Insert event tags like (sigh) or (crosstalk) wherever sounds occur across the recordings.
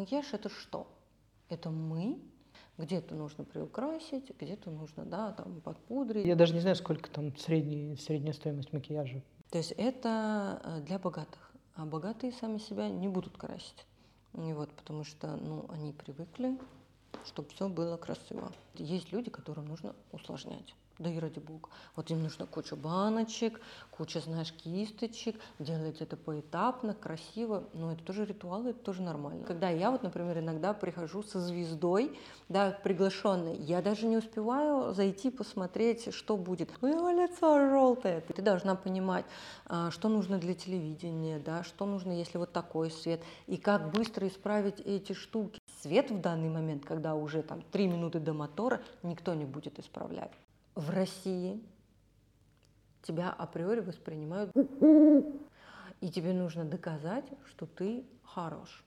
макияж это что? Это мы, где-то нужно приукрасить, где-то нужно, да, там, подпудрить. Я даже не знаю, сколько там средний, средняя стоимость макияжа. То есть это э, для богатых. А богатые сами себя не будут красить. И вот, потому что ну, они привыкли, чтобы все было красиво. Есть люди, которым нужно усложнять да и ради бога. Вот им нужна куча баночек, куча, знаешь, кисточек, делать это поэтапно, красиво, но это тоже ритуал, это тоже нормально. Когда я вот, например, иногда прихожу со звездой, да, приглашенной, я даже не успеваю зайти посмотреть, что будет. Ну, его лицо желтое. Ты должна понимать, а, что нужно для телевидения, да, что нужно, если вот такой свет, и как быстро исправить эти штуки. Свет в данный момент, когда уже там три минуты до мотора, никто не будет исправлять в России тебя априори воспринимают, и тебе нужно доказать, что ты хорош.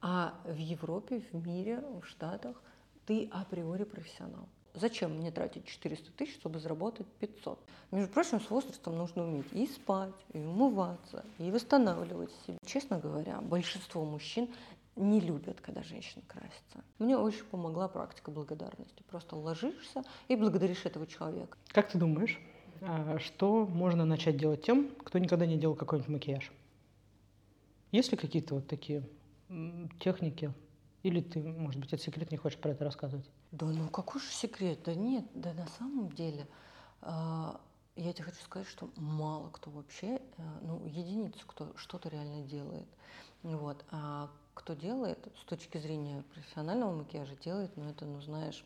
А в Европе, в мире, в Штатах ты априори профессионал. Зачем мне тратить 400 тысяч, чтобы заработать 500? Между прочим, с возрастом нужно уметь и спать, и умываться, и восстанавливать себя. Честно говоря, большинство мужчин не любят, когда женщина красится. Мне очень помогла практика благодарности. Просто ложишься и благодаришь этого человека. Как ты думаешь, а, что можно начать делать тем, кто никогда не делал какой-нибудь макияж? Есть ли какие-то вот такие техники? Или ты, может быть, это секрет, не хочешь про это рассказывать? Да ну какой же секрет? Да нет, да на самом деле а, я тебе хочу сказать, что мало кто вообще, э, ну единицы, кто что-то реально делает. Вот. А кто делает, с точки зрения профессионального макияжа, делает, но это, ну, знаешь,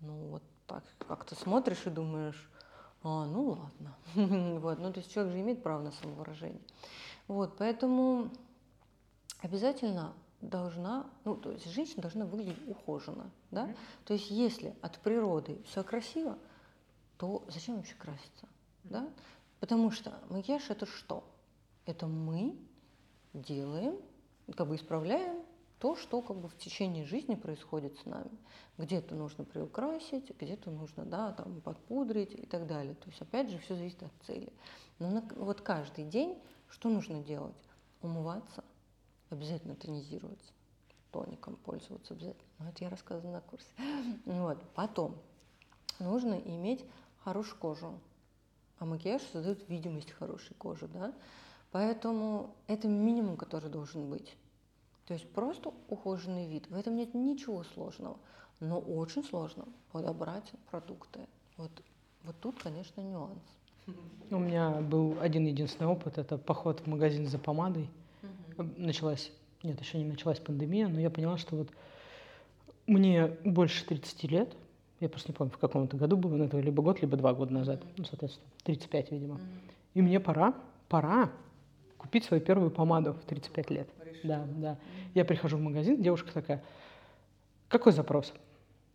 ну, вот так, как ты смотришь и думаешь, а, ну, ладно. (laughs) вот, ну, то есть человек же имеет право на самовыражение. Вот, поэтому обязательно должна, ну, то есть женщина должна выглядеть ухоженно, да? Mm-hmm. То есть если от природы все красиво, то зачем вообще краситься, mm-hmm. да? Потому что макияж это что? Это мы делаем как бы исправляем то, что как бы в течение жизни происходит с нами. Где-то нужно приукрасить, где-то нужно да, там, подпудрить и так далее. То есть, опять же, все зависит от цели. Но на, вот каждый день что нужно делать? Умываться, обязательно тонизироваться, тоником пользоваться обязательно. Ну, это я рассказывала на курсе. (laughs) Вот. Потом нужно иметь хорошую кожу. А макияж создает видимость хорошей кожи, да? Поэтому это минимум, который должен быть. То есть просто ухоженный вид. В этом нет ничего сложного. Но очень сложно подобрать продукты. Вот, вот тут, конечно, нюанс. У меня был один единственный опыт. Это поход в магазин за помадой. Угу. Началась, нет, еще не началась пандемия, но я поняла, что вот мне больше 30 лет, я просто не помню, в каком это году было, но это либо год, либо два года назад, ну, соответственно, 35, видимо. Mm-hmm. И мне пора, пора купить свою первую помаду в 35 лет. Да, да. Я прихожу в магазин, девушка такая, какой запрос?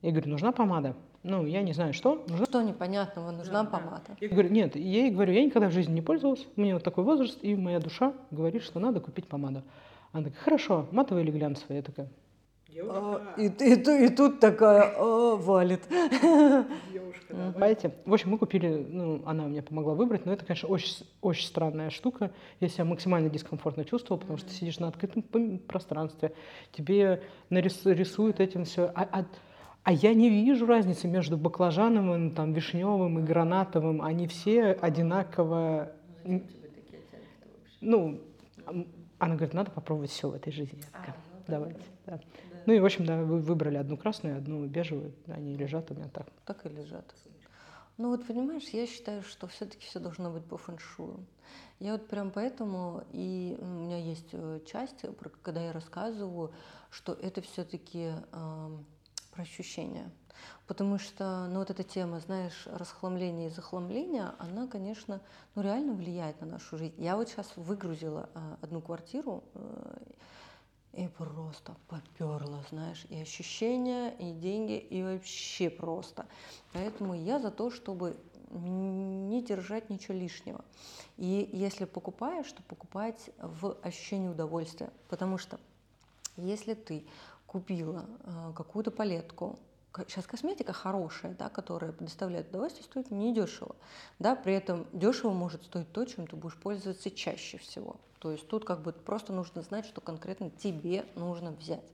Я говорю, нужна помада. Ну, я не знаю, что. Нужна... Что непонятного, нужна да, помада. Я говорю, нет, я ей говорю, я никогда в жизни не пользовалась, у меня вот такой возраст, и моя душа говорит, что надо купить помаду. Она такая, хорошо, матовая или глянцевая? Я такая, а, и, и, и тут такая а, валит. Девушка, да. Понимаете? В общем, мы купили, ну, она мне помогла выбрать, но это, конечно, очень, очень странная штука. Я себя максимально дискомфортно чувствовал, потому что ты сидишь на открытом пространстве, тебе нарисуют этим все. А, а, а я не вижу разницы между баклажановым, там, вишневым и гранатовым. Они все одинаково... Ну, она говорит, надо попробовать все в этой жизни. А, ну, Давайте. Да. Ну и, в общем, да, вы выбрали одну красную, одну бежевую. Они лежат у меня так. Так и лежат. Ну вот понимаешь, я считаю, что все-таки все должно быть по фэншую. Я вот прям поэтому, и у меня есть э, часть, когда я рассказываю, что это все-таки э, про ощущения. Потому что, ну вот эта тема, знаешь, расхламления и захламления, она, конечно, ну реально влияет на нашу жизнь. Я вот сейчас выгрузила э, одну квартиру, э, и просто поперло, знаешь, и ощущения, и деньги, и вообще просто. Поэтому я за то, чтобы не держать ничего лишнего. И если покупаешь, то покупать в ощущении удовольствия. Потому что если ты купила э, какую-то палетку, сейчас косметика хорошая, да, которая предоставляет удовольствие, стоит недешево. Да, при этом дешево может стоить то, чем ты будешь пользоваться чаще всего. То есть тут как бы просто нужно знать, что конкретно тебе нужно взять.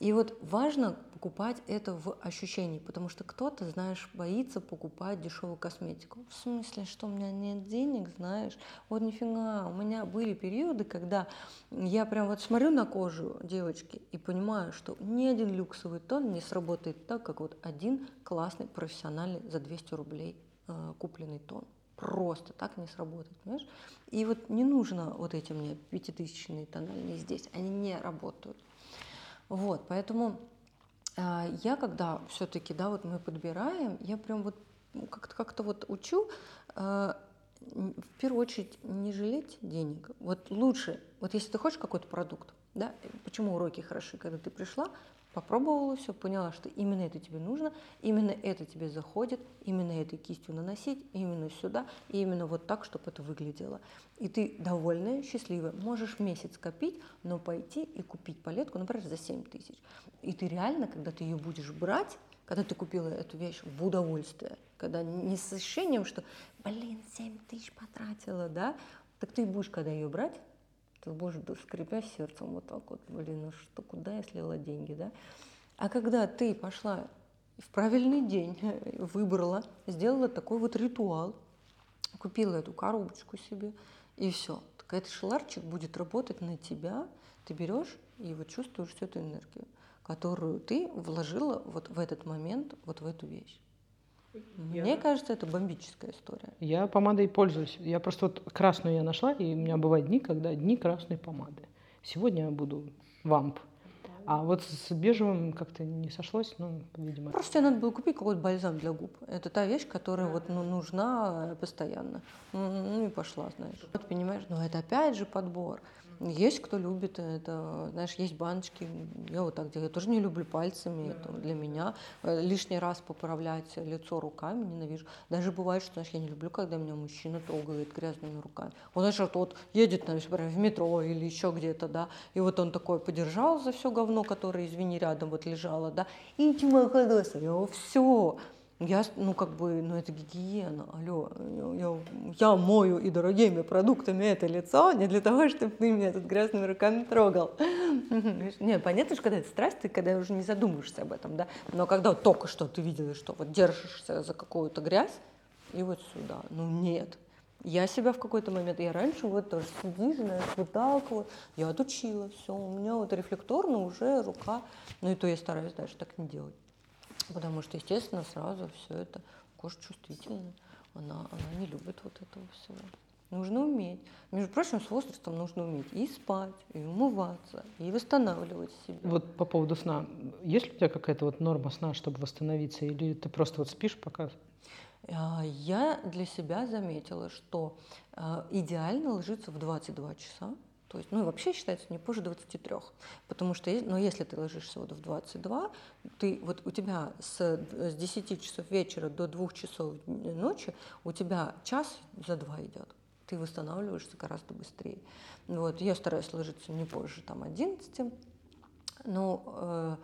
И вот важно покупать это в ощущении, потому что кто-то, знаешь, боится покупать дешевую косметику. В смысле, что у меня нет денег, знаешь? Вот нифига, у меня были периоды, когда я прям вот смотрю на кожу девочки и понимаю, что ни один люксовый тон не сработает так, как вот один классный профессиональный за 200 рублей э, купленный тон просто так не сработает, понимаешь? И вот не нужно вот эти мне пятитысячные тональные здесь, они не работают. Вот, поэтому а, я когда все-таки, да, вот мы подбираем, я прям вот ну, как-то как вот учу, а, в первую очередь не жалеть денег. Вот лучше, вот если ты хочешь какой-то продукт, да, почему уроки хороши, когда ты пришла, попробовала все, поняла, что именно это тебе нужно, именно это тебе заходит, именно этой кистью наносить, именно сюда, и именно вот так, чтобы это выглядело. И ты довольная, счастливая, можешь месяц копить, но пойти и купить палетку, например, за 7 тысяч. И ты реально, когда ты ее будешь брать, когда ты купила эту вещь в удовольствие, когда не с ощущением, что, блин, 7 тысяч потратила, да, так ты будешь, когда ее брать, ты будешь скрипя сердцем вот так вот, блин, ну что, куда я слила деньги, да? А когда ты пошла в правильный день, (laughs) выбрала, сделала такой вот ритуал, купила эту коробочку себе, и все. Так этот шеларчик будет работать на тебя, ты берешь и вот чувствуешь всю эту энергию, которую ты вложила вот в этот момент, вот в эту вещь. Я... Мне кажется, это бомбическая история. Я помадой пользуюсь. Я просто вот красную я нашла, и у меня бывают дни, когда дни красной помады. Сегодня я буду вамп. А вот с бежевым как-то не сошлось, ну, видимо. Просто тебе надо было купить какой-то бальзам для губ. Это та вещь, которая вот ну, нужна постоянно. Ну и пошла, знаешь. Вот понимаешь, но это опять же подбор. Есть кто любит это, знаешь, есть баночки, я вот так делаю. Я тоже не люблю пальцами, это для меня. Э, лишний раз поправлять лицо руками ненавижу. Даже бывает, что, знаешь, я не люблю, когда меня мужчина трогает грязными руками. Он, знаешь, вот, вот едет, например, в метро или еще где-то, да, и вот он такой подержал за все говно, которое, извини, рядом вот лежало, да, и тимоходоса, я все, я, ну, как бы, ну, это гигиена, алло, я, я мою и дорогими продуктами это лицо не для того, чтобы ты меня тут грязными руками трогал. Не, понятно, что когда это страсть, ты когда уже не задумываешься об этом, да, но когда только что ты видела, что вот держишься за какую-то грязь, и вот сюда, ну, нет, я себя в какой-то момент, я раньше вот тоже сидишь, знаешь, вот так вот, я отучила, все, у меня вот рефлекторно уже рука, ну и то я стараюсь дальше так не делать. Потому что, естественно, сразу все это, кожа чувствительная, она, она не любит вот этого всего. Нужно уметь. Между прочим, с возрастом нужно уметь и спать, и умываться, и восстанавливать себя. Вот по поводу сна. Есть ли у тебя какая-то вот норма сна, чтобы восстановиться, или ты просто вот спишь пока? А, я для себя заметила, что а, идеально ложиться в 22 часа, то есть, ну, вообще считается не позже 23, потому что, ну, если ты ложишься вот в 22, ты, вот у тебя с, с 10 часов вечера до 2 часов ночи, у тебя час за два идет, ты восстанавливаешься гораздо быстрее. Вот, я стараюсь ложиться не позже, там, 11, но э,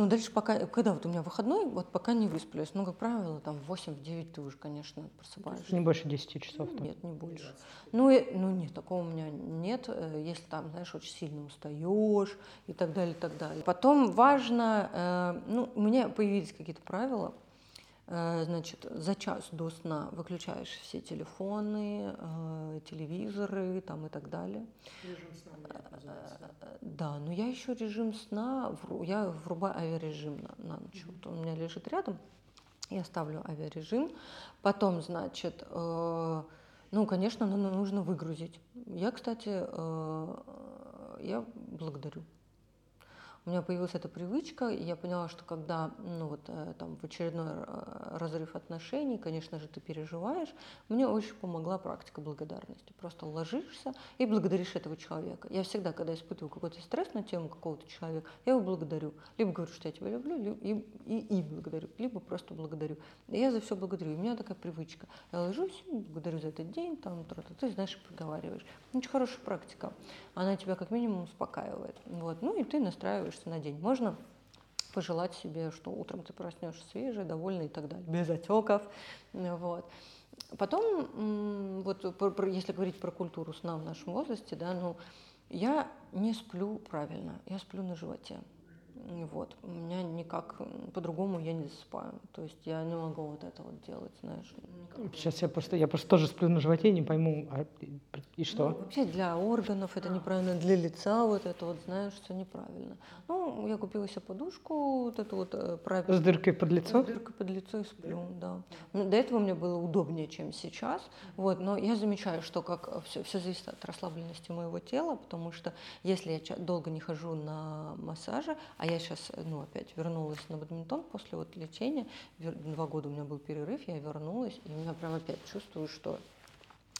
ну, дальше пока, когда вот у меня выходной, вот пока не высплюсь. Ну, как правило, там в 8-9 ты уже, конечно, просыпаешься. Не больше 10 часов? Там. Нет, не больше. Ну, и, ну, нет, такого у меня нет. Э, если там, знаешь, очень сильно устаешь и так далее, и так далее. Потом важно, э, ну, у меня появились какие-то правила, Э, значит, за час до сна выключаешь все телефоны, э, телевизоры там и так далее. Режим сна э, Да, но я еще режим сна, я врубаю авиарежим на, на ночь. Вот он у меня лежит рядом, я ставлю авиарежим. Потом, значит, ну, конечно, нужно выгрузить. Я, кстати, я благодарю у меня появилась эта привычка, и я поняла, что когда ну, вот, э, там, в очередной э, разрыв отношений, конечно же, ты переживаешь, мне очень помогла практика благодарности. Просто ложишься и благодаришь этого человека. Я всегда, когда испытываю какой-то стресс на тему какого-то человека, я его благодарю. Либо говорю, что я тебя люблю, и, и, и благодарю, либо просто благодарю. И я за все благодарю. И у меня такая привычка. Я ложусь, благодарю за этот день, там, ты знаешь, проговариваешь. Очень хорошая практика. Она тебя как минимум успокаивает. Вот. Ну и ты настраиваешь настраиваешься на день. Можно пожелать себе, что утром ты проснешься свежий, довольный и так далее, без отеков. Вот. Потом, вот если говорить про культуру сна в нашем возрасте, да, ну, я не сплю правильно, я сплю на животе. Вот. У меня никак по-другому я не засыпаю. То есть я не могу вот это вот делать, знаешь. Никак. Сейчас я просто, я просто тоже сплю на животе, не пойму, а и что? Ну, вообще для органов это неправильно, для лица вот это вот, знаешь, все неправильно. Ну, я купила себе подушку, вот эту вот э, правильно. С дыркой под лицо? С дыркой под лицо и сплю, да. Ну, до этого мне было удобнее, чем сейчас. Вот, но я замечаю, что как все, все зависит от расслабленности моего тела, потому что если я долго не хожу на массаже, а я сейчас, ну, опять вернулась на бадминтон после вот лечения. Два года у меня был перерыв, я вернулась, и я прям опять чувствую, что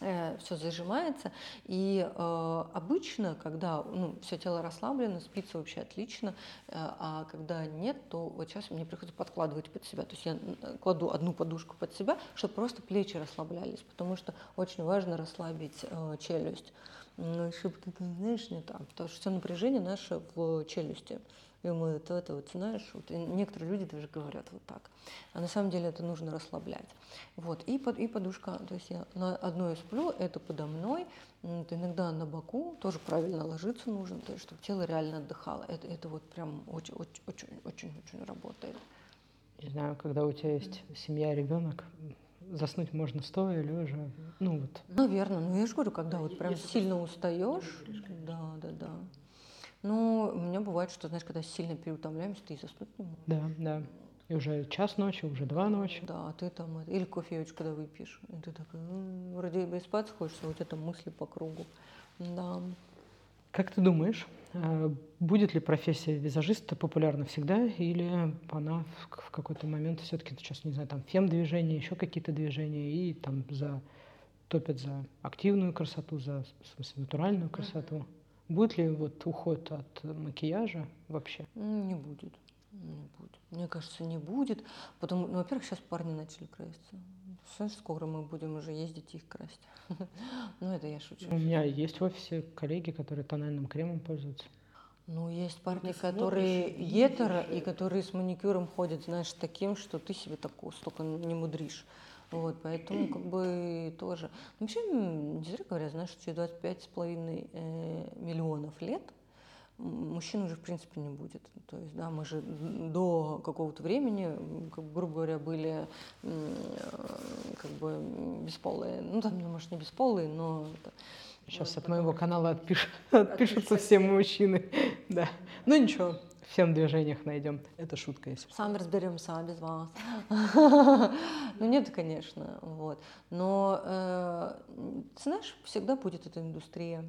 э, все зажимается. И э, обычно, когда ну, все тело расслаблено, спится вообще отлично, э, а когда нет, то вот сейчас мне приходится подкладывать под себя. То есть я кладу одну подушку под себя, чтобы просто плечи расслаблялись, потому что очень важно расслабить э, челюсть. Чтобы ты, знаешь, не там, потому что все напряжение наше в челюсти. И мы вот это вот, знаешь, вот некоторые люди даже говорят вот так. А на самом деле это нужно расслаблять. Вот, и, под, и подушка, то есть я на одной сплю, это подо мной, иногда на боку, тоже правильно ложиться нужно, то есть, чтобы тело реально отдыхало. Это, это вот прям очень-очень-очень работает. Не знаю, когда у тебя есть семья, ребенок, заснуть можно стоя, лежа, ну вот. Наверное, ну я же говорю, когда вот прям сильно устаешь, да, да, да. Ну, у меня бывает, что, знаешь, когда сильно переутомляемся, ты и заснуть не можешь. Да, да. И уже час ночи, уже два ночи. Да, а ты там, или кофеечку когда выпьешь, и ты такой, ну, вроде бы и спать хочется, а у тебя там мысли по кругу. Да. Как ты думаешь, э, будет ли профессия визажиста популярна всегда, или она в какой-то момент все-таки, сейчас не знаю, там фем-движение, еще какие-то движения, и там за топят за активную красоту, за в смысле, натуральную красоту? Будет ли вот уход от макияжа вообще? Не будет. Не будет. Мне кажется, не будет. Потому, ну, во-первых, сейчас парни начали краситься. Знаешь, скоро мы будем уже ездить и их красить. (laughs) ну, это я шучу. У меня есть в офисе коллеги, которые тональным кремом пользуются. Ну, есть парни, которые гетеро и которые с маникюром ходят, знаешь, таким, что ты себе такого столько не мудришь. Вот, поэтому как бы тоже. Ну, вообще, не зря говорят, знаешь, через 25 с половиной э, миллионов лет мужчин уже в принципе не будет. То есть, да, мы же до какого-то времени, как, грубо говоря, были э, как бы бесполые. Ну, там, может, не бесполые, но... Сейчас от моего канала отпиш... (laughs) отпишутся все мужчины. (laughs) да. Ну ничего, всем движениях найдем. Это шутка, если. Сам разберемся без вас. (laughs) ну нет, конечно, вот. Но э, знаешь, всегда будет эта индустрия,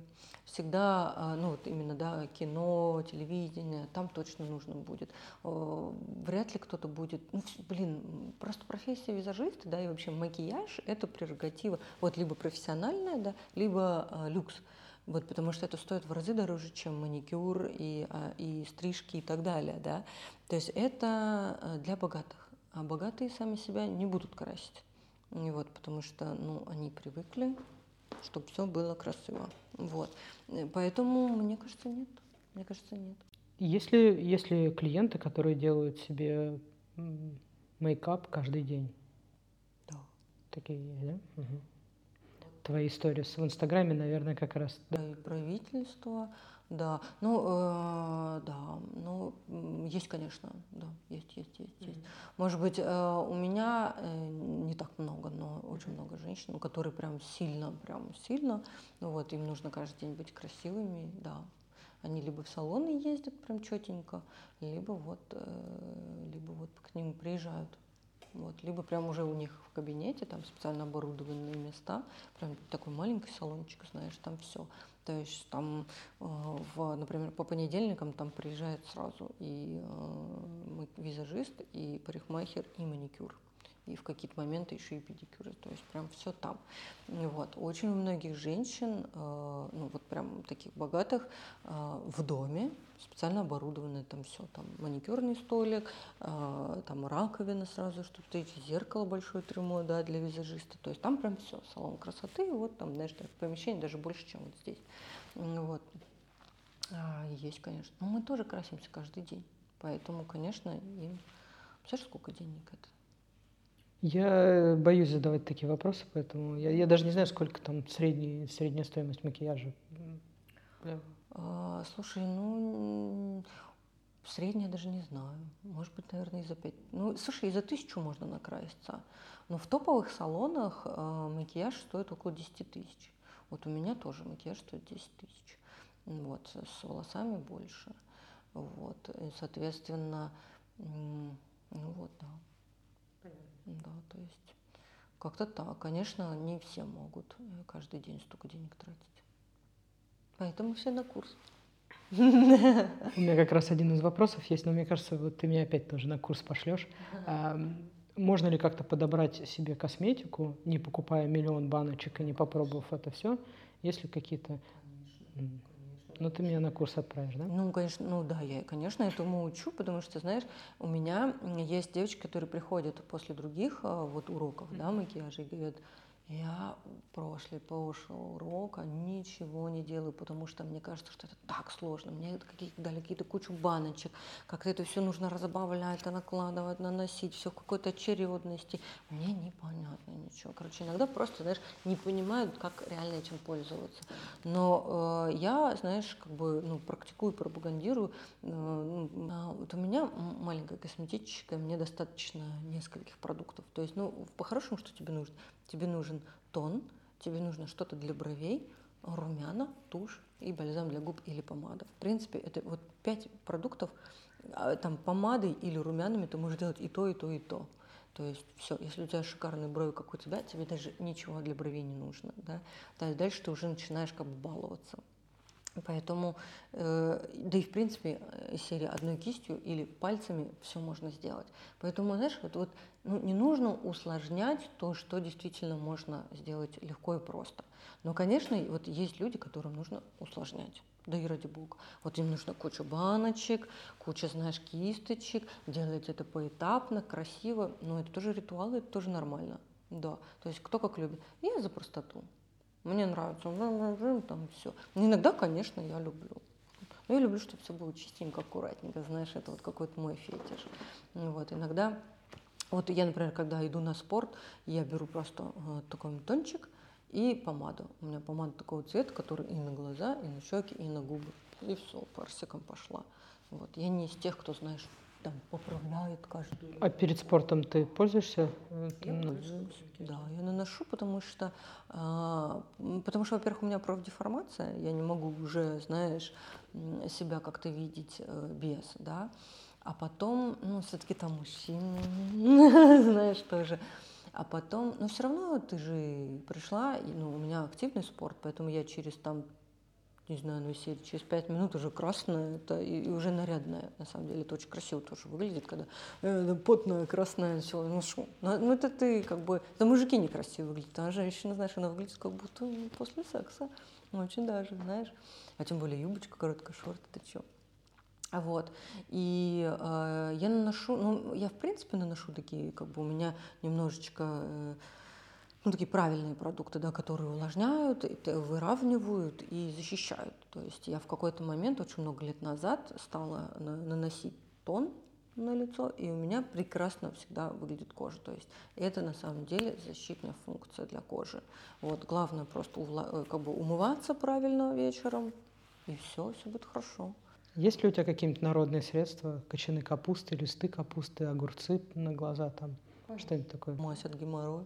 всегда, э, ну вот именно, да, кино, телевидение, там точно нужно будет. Вряд ли кто-то будет, ну, блин, просто профессия визажиста, да, и вообще макияж – это прерогатива, вот либо профессиональная, да, либо э, люкс. Вот, потому что это стоит в разы дороже, чем маникюр и, а, и стрижки и так далее. Да? То есть это э, для богатых. А богатые сами себя не будут красить. И вот, потому что ну, они привыкли, чтобы все было красиво. Вот. Э, поэтому, мне кажется, нет. Мне кажется, нет. Если, если клиенты, которые делают себе мейкап каждый день? Да. Такие да? Угу твои истории в Инстаграме, наверное, как раз. Да, и правительство, да. Ну, э, да, ну, есть, конечно, да, есть, есть, есть, есть. Может быть, э, у меня э, не так много, но очень много женщин, которые прям сильно, прям сильно, ну вот, им нужно каждый день быть красивыми, да. Они либо в салоны ездят прям четенько, либо вот, э, либо вот к ним приезжают вот, либо прям уже у них в кабинете, там специально оборудованные места, прям такой маленький салончик, знаешь, там все. То есть там, э, в, например, по понедельникам там приезжает сразу и э, визажист, и парикмахер, и маникюр и в какие-то моменты еще и педикюры. То есть прям все там. Вот. Очень у многих женщин, э, ну вот прям таких богатых, э, в доме специально оборудованное там все. Там маникюрный столик, э, там раковина сразу, чтобы ты зеркало большое трюмо, да, для визажиста. То есть там прям все, салон красоты, вот там, знаешь, так, помещение даже больше, чем вот здесь. Вот. А, есть, конечно. Но мы тоже красимся каждый день. Поэтому, конечно, им... Представляешь, сколько денег это? Я боюсь задавать такие вопросы, поэтому я, я даже не знаю, сколько там средний, средняя стоимость макияжа. А, слушай, ну, средняя даже не знаю. Может быть, наверное, и за пять. Ну, слушай, и за тысячу можно накраситься. Но в топовых салонах э, макияж стоит около 10 тысяч. Вот у меня тоже макияж стоит 10 тысяч. Вот, с волосами больше. Вот, и, соответственно, ну вот, да. Да, то есть как-то так. Конечно, не все могут э, каждый день столько денег тратить. Поэтому все на курс. У меня как раз один из вопросов есть, но мне кажется, вот ты меня опять тоже на курс пошлешь. Можно ли как-то подобрать себе косметику, не покупая миллион баночек и не попробовав это все? Есть ли какие-то ну, ты меня на курс отправишь, да? Ну, конечно, ну да, я, конечно, этому учу, потому что, знаешь, у меня есть девочки, которые приходят после других а, вот уроков, да, макияжа и говорят, я прошлый, прошлого урока ничего не делаю, потому что мне кажется, что это так сложно. Мне какие-то дали какие-то кучу баночек, как-то это все нужно разбавлять, накладывать, наносить, все в какой-то очередности. Мне непонятно ничего. Короче, иногда просто, знаешь, не понимают, как реально этим пользоваться. Но э, я, знаешь, как бы, ну, практикую, пропагандирую. Э, а вот у меня маленькая косметичка, мне достаточно нескольких продуктов. То есть, ну, по-хорошему, что тебе нужно? Тебе нужен тон, тебе нужно что-то для бровей, румяна, тушь и бальзам для губ или помада. В принципе, это вот пять продуктов, а, там помадой или румянами ты можешь делать и то, и то, и то. То есть все, если у тебя шикарные брови, как у тебя, тебе даже ничего для бровей не нужно. Да? Дальше ты уже начинаешь как бы баловаться. Поэтому, э, да и в принципе, э, серии одной кистью или пальцами все можно сделать. Поэтому, знаешь, вот, вот ну, не нужно усложнять то, что действительно можно сделать легко и просто. Но, конечно, вот есть люди, которым нужно усложнять. Да и ради бога. Вот им нужно куча баночек, куча, знаешь, кисточек, делать это поэтапно, красиво. Но это тоже ритуалы, это тоже нормально. Да, то есть кто как любит. Я за простоту. Мне нравится, там все. Но иногда, конечно, я люблю. Но я люблю, чтобы все было чистенько, аккуратненько, знаешь, это вот какой-то мой фетиш. Вот, иногда, вот я, например, когда иду на спорт, я беру просто э, такой тончик и помаду. У меня помада такого цвета, который и на глаза, и на щеки, и на губы. И все, парсиком пошла. Вот. Я не из тех, кто, знаешь, там поправляет каждую. А перед спортом ты пользуешься? Я ну. Да, я наношу, потому что, а, потому что, во-первых, у меня профдеформация, я не могу уже, знаешь, себя как-то видеть э, без, да. А потом, ну, все-таки там мужчины, (laughs) знаешь, тоже. А потом, но все равно ты же пришла, ну, у меня активный спорт, поэтому я через там не знаю, ну, серии через пять минут уже красная, это и, и уже нарядная, на самом деле, это очень красиво тоже выглядит, когда э, потная, красная, все, ну что, ну, ну это ты как бы, это мужики некрасиво выглядят, а женщина, знаешь, она выглядит как будто после секса, очень даже, знаешь, а тем более юбочка короткая, шорты, ты что. Вот. И э, я наношу, ну, я в принципе наношу такие, как бы у меня немножечко э, ну, такие правильные продукты, да, которые увлажняют, выравнивают и защищают. То есть я в какой-то момент, очень много лет назад, стала наносить тон на лицо, и у меня прекрасно всегда выглядит кожа. То есть это на самом деле защитная функция для кожи. Вот, главное просто увла- э, как бы умываться правильно вечером, и все, все будет хорошо. Есть ли у тебя какие-нибудь народные средства, кочаны капусты, листы капусты, огурцы на глаза там, что-нибудь такое? Мазь от геморроя.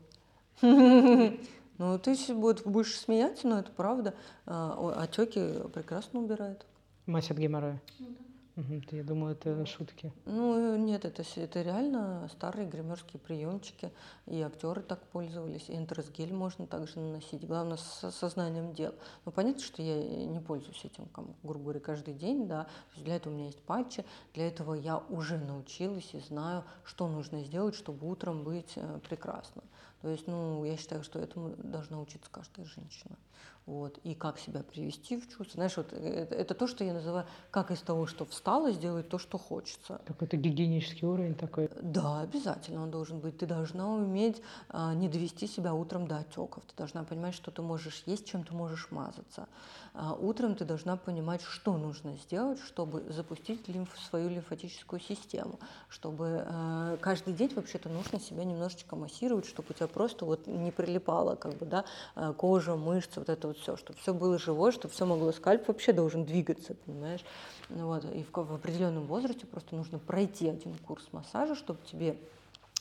(laughs) Ну, ты будешь смеяться, но это правда. А, отеки прекрасно убирает. Мазь от геморроя? Ну, да. Угу, я думаю, это шутки. Ну, нет, это, это реально старые гримерские приемчики. И актеры так пользовались. И энтеросгель можно также наносить. Главное, с сознанием дел. Но понятно, что я не пользуюсь этим, грубо говоря, каждый день. Да. для этого у меня есть патчи. Для этого я уже научилась и знаю, что нужно сделать, чтобы утром быть э, прекрасно. То есть, ну, я считаю, что этому должна учиться каждая женщина вот, и как себя привести в чувство. Знаешь, вот это, это то, что я называю, как из того, что встала, сделать то, что хочется. Какой-то гигиенический уровень такой. Да, обязательно он должен быть. Ты должна уметь а, не довести себя утром до отеков. Ты должна понимать, что ты можешь есть, чем ты можешь мазаться. А, утром ты должна понимать, что нужно сделать, чтобы запустить лимф, свою лимфатическую систему, чтобы а, каждый день вообще-то нужно себя немножечко массировать, чтобы у тебя просто вот не прилипала как бы, да, а, кожа, мышцы, вот это вот все, чтобы все было живое, чтобы все могло, скальп вообще должен двигаться, понимаешь? Ну вот, и в, в определенном возрасте просто нужно пройти один курс массажа, чтобы тебе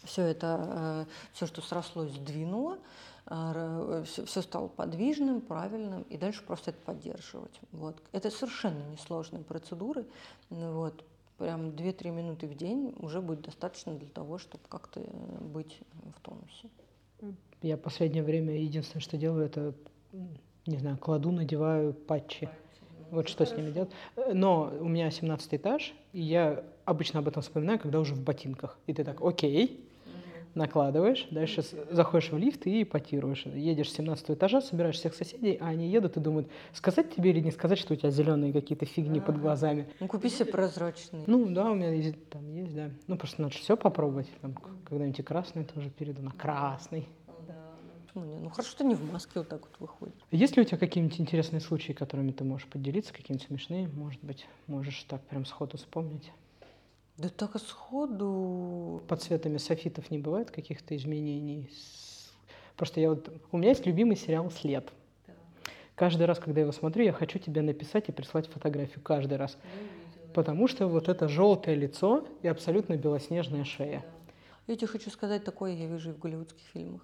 все это, э, все, что срослось, сдвинуло, все, э, все стало подвижным, правильным, и дальше просто это поддерживать. Вот. Это совершенно несложные процедуры. Ну вот. Прям 2-3 минуты в день уже будет достаточно для того, чтобы как-то э, быть в тонусе. Я последнее время единственное, что делаю, это не знаю, кладу, надеваю патчи. Вот что с ними делать. Но у меня 17 этаж, и я обычно об этом вспоминаю, когда уже в ботинках. И ты так, окей, накладываешь, дальше заходишь в лифт и потируешь. Едешь с 17 этажа, собираешь всех соседей, а они едут и думают, сказать тебе или не сказать, что у тебя зеленые какие-то фигни под глазами. Ну, купи себе прозрачные. Ну, да, у меня есть, там есть, да. Ну, просто надо все попробовать. Там, когда-нибудь и красный тоже перейду на красный. Почему нет? Ну хорошо, что не в маске вот так вот выходит. Есть ли у тебя какие-нибудь интересные случаи, которыми ты можешь поделиться, какие-нибудь смешные, может быть, можешь так прям сходу вспомнить? Да так сходу. Под цветами софитов не бывает каких-то изменений? Просто я вот... У меня есть любимый сериал «След». Да. Каждый раз, когда я его смотрю, я хочу тебе написать и прислать фотографию. Каждый раз. Потому что вот это желтое лицо и абсолютно белоснежная шея. Да. Я тебе хочу сказать, такое я вижу и в голливудских фильмах.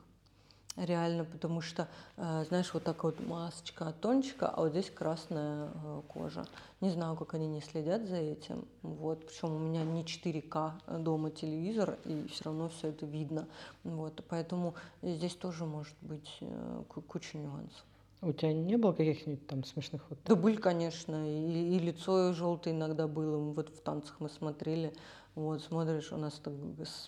Реально, потому что, э, знаешь, вот такая вот масочка от тончика, а вот здесь красная э, кожа. Не знаю, как они не следят за этим. Вот. Причем у меня не 4К дома телевизор, и все равно все это видно. Вот. Поэтому здесь тоже может быть э, куча нюансов. У тебя не было каких-нибудь там смешных вот? Да были, конечно, и, и лицо желтое иногда было. Вот в танцах мы смотрели, вот, смотришь, у нас так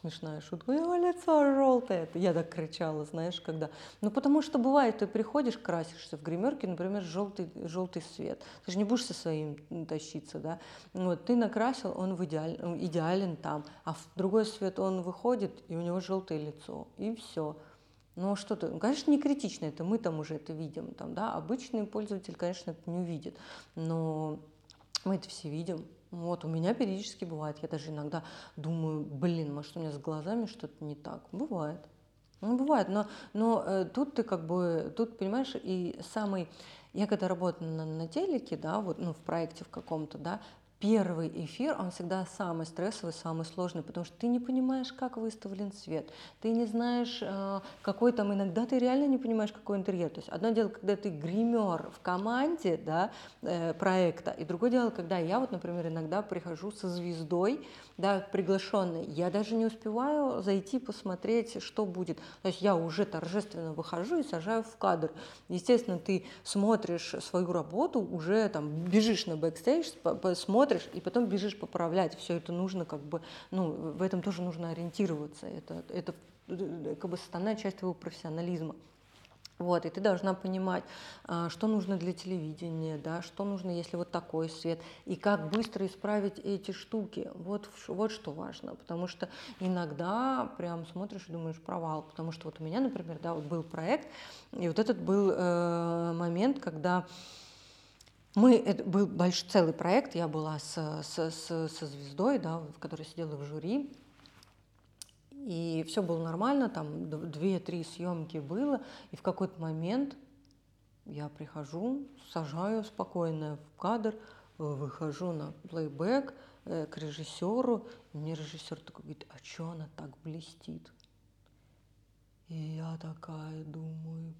смешная шутка, его лицо желтое. Я так кричала, знаешь, когда... Ну, потому что бывает, ты приходишь, красишься в гримерке, например, желтый, желтый свет. Ты же не будешь со своим тащиться, да? Вот, ты накрасил, он в идеаль, идеален там, а в другой свет он выходит, и у него желтое лицо, и все. Ну, а что ты, конечно, не критично это, мы там уже это видим, там, да, обычный пользователь, конечно, это не увидит, но мы это все видим, вот, у меня периодически бывает, я даже иногда думаю, блин, может, у меня с глазами что-то не так. Бывает. Ну, бывает, но, но э, тут ты как бы, тут, понимаешь, и самый, я когда работаю на, на телеке, да, вот, ну, в проекте в каком-то, да, первый эфир, он всегда самый стрессовый, самый сложный, потому что ты не понимаешь, как выставлен свет, ты не знаешь, э, какой там, иногда ты реально не понимаешь, какой интерьер. То есть одно дело, когда ты гример в команде да, э, проекта, и другое дело, когда я вот, например, иногда прихожу со звездой, да, приглашенной, я даже не успеваю зайти посмотреть, что будет. То есть я уже торжественно выхожу и сажаю в кадр. Естественно, ты смотришь свою работу, уже там бежишь на бэкстейдж, смотришь и потом бежишь поправлять. Все это нужно как бы, ну, в этом тоже нужно ориентироваться. Это, это э, как бы составная часть твоего профессионализма. Вот, и ты должна понимать, а, что нужно для телевидения, да, что нужно, если вот такой свет, и как быстро исправить эти штуки. Вот, вот что важно, потому что иногда прям смотришь и думаешь провал, потому что вот у меня, например, да, вот был проект, и вот этот был э, момент, когда мы, это был большой целый проект, я была с, с, с, со звездой, да, в которой сидела в жюри, и все было нормально, там две-три съемки было, и в какой-то момент я прихожу, сажаю спокойно в кадр, выхожу на плейбэк э, к режиссеру, и мне режиссер такой говорит, а что она так блестит? И я такая думаю,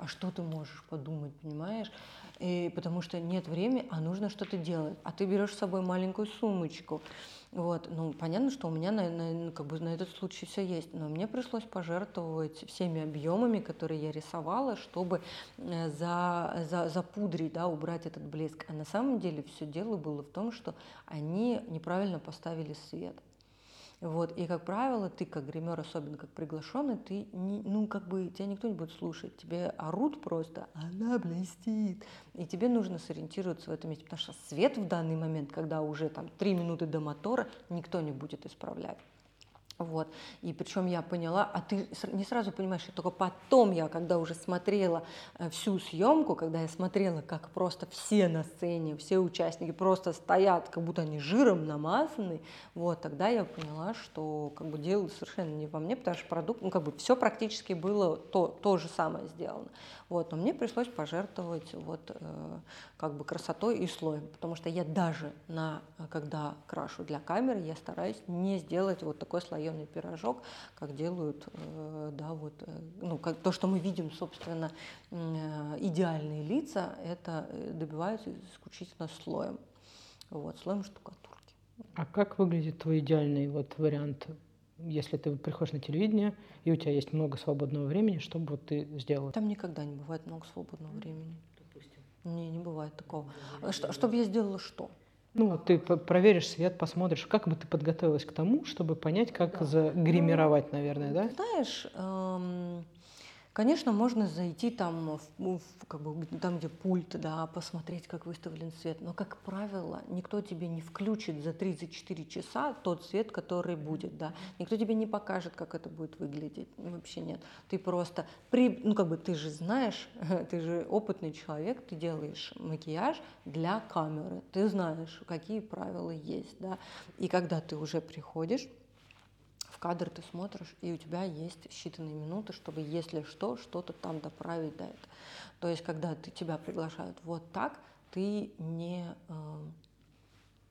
а что ты можешь подумать, понимаешь? И потому что нет времени, а нужно что-то делать. А ты берешь с собой маленькую сумочку. Вот, ну, понятно, что у меня на, на, как бы на этот случай все есть, но мне пришлось пожертвовать всеми объемами, которые я рисовала, чтобы э, за, за, запудрить, да, убрать этот блеск. А на самом деле все дело было в том, что они неправильно поставили свет. Вот, и, как правило, ты как гример, особенно как приглашенный, ты, не, ну, как бы, тебя никто не будет слушать, тебе орут просто, она блестит, и тебе нужно сориентироваться в этом месте, потому что свет в данный момент, когда уже там три минуты до мотора, никто не будет исправлять. Вот. И причем я поняла, а ты не сразу понимаешь, только потом я, когда уже смотрела э, всю съемку, когда я смотрела, как просто все на сцене, все участники просто стоят, как будто они жиром намазаны, вот, тогда я поняла, что как бы дело совершенно не во мне, потому что продукт, ну как бы все практически было то, то же самое сделано. Вот, но мне пришлось пожертвовать вот э, как бы красотой и слоем, потому что я даже на, когда крашу для камеры, я стараюсь не сделать вот такой слоеный пирожок, как делают, э, да, вот, э, ну, как то, что мы видим, собственно, э, идеальные лица, это э, добиваются исключительно слоем, вот, слоем штукатурки. А как выглядит твой идеальный вот вариант если ты приходишь на телевидение, и у тебя есть много свободного времени, что бы ты сделала? Там никогда не бывает много свободного времени. Допустим. Не, не бывает такого. Что, чтобы я сделала что? Ну, ты проверишь свет, посмотришь, как бы ты подготовилась к тому, чтобы понять, как да. загримировать, наверное, да? Знаешь, эм, Конечно, можно зайти там, в, в, как бы, там, где пульт, да, посмотреть, как выставлен свет, но, как правило, никто тебе не включит за 34 часа тот свет, который будет, да. Никто тебе не покажет, как это будет выглядеть, вообще нет. Ты просто, при, ну, как бы, ты же знаешь, (laughs) ты же опытный человек, ты делаешь макияж для камеры, ты знаешь, какие правила есть, да. И когда ты уже приходишь, кадр ты смотришь, и у тебя есть считанные минуты, чтобы, если что, что-то там доправить до этого. То есть, когда ты, тебя приглашают вот так, ты не, эм,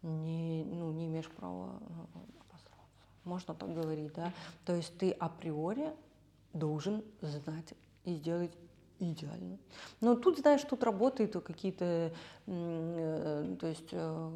не, ну, не имеешь права э, обосраться. Можно так говорить, да? То есть ты априори должен знать и сделать идеально. Но тут, знаешь, тут работают какие-то, э, то есть э,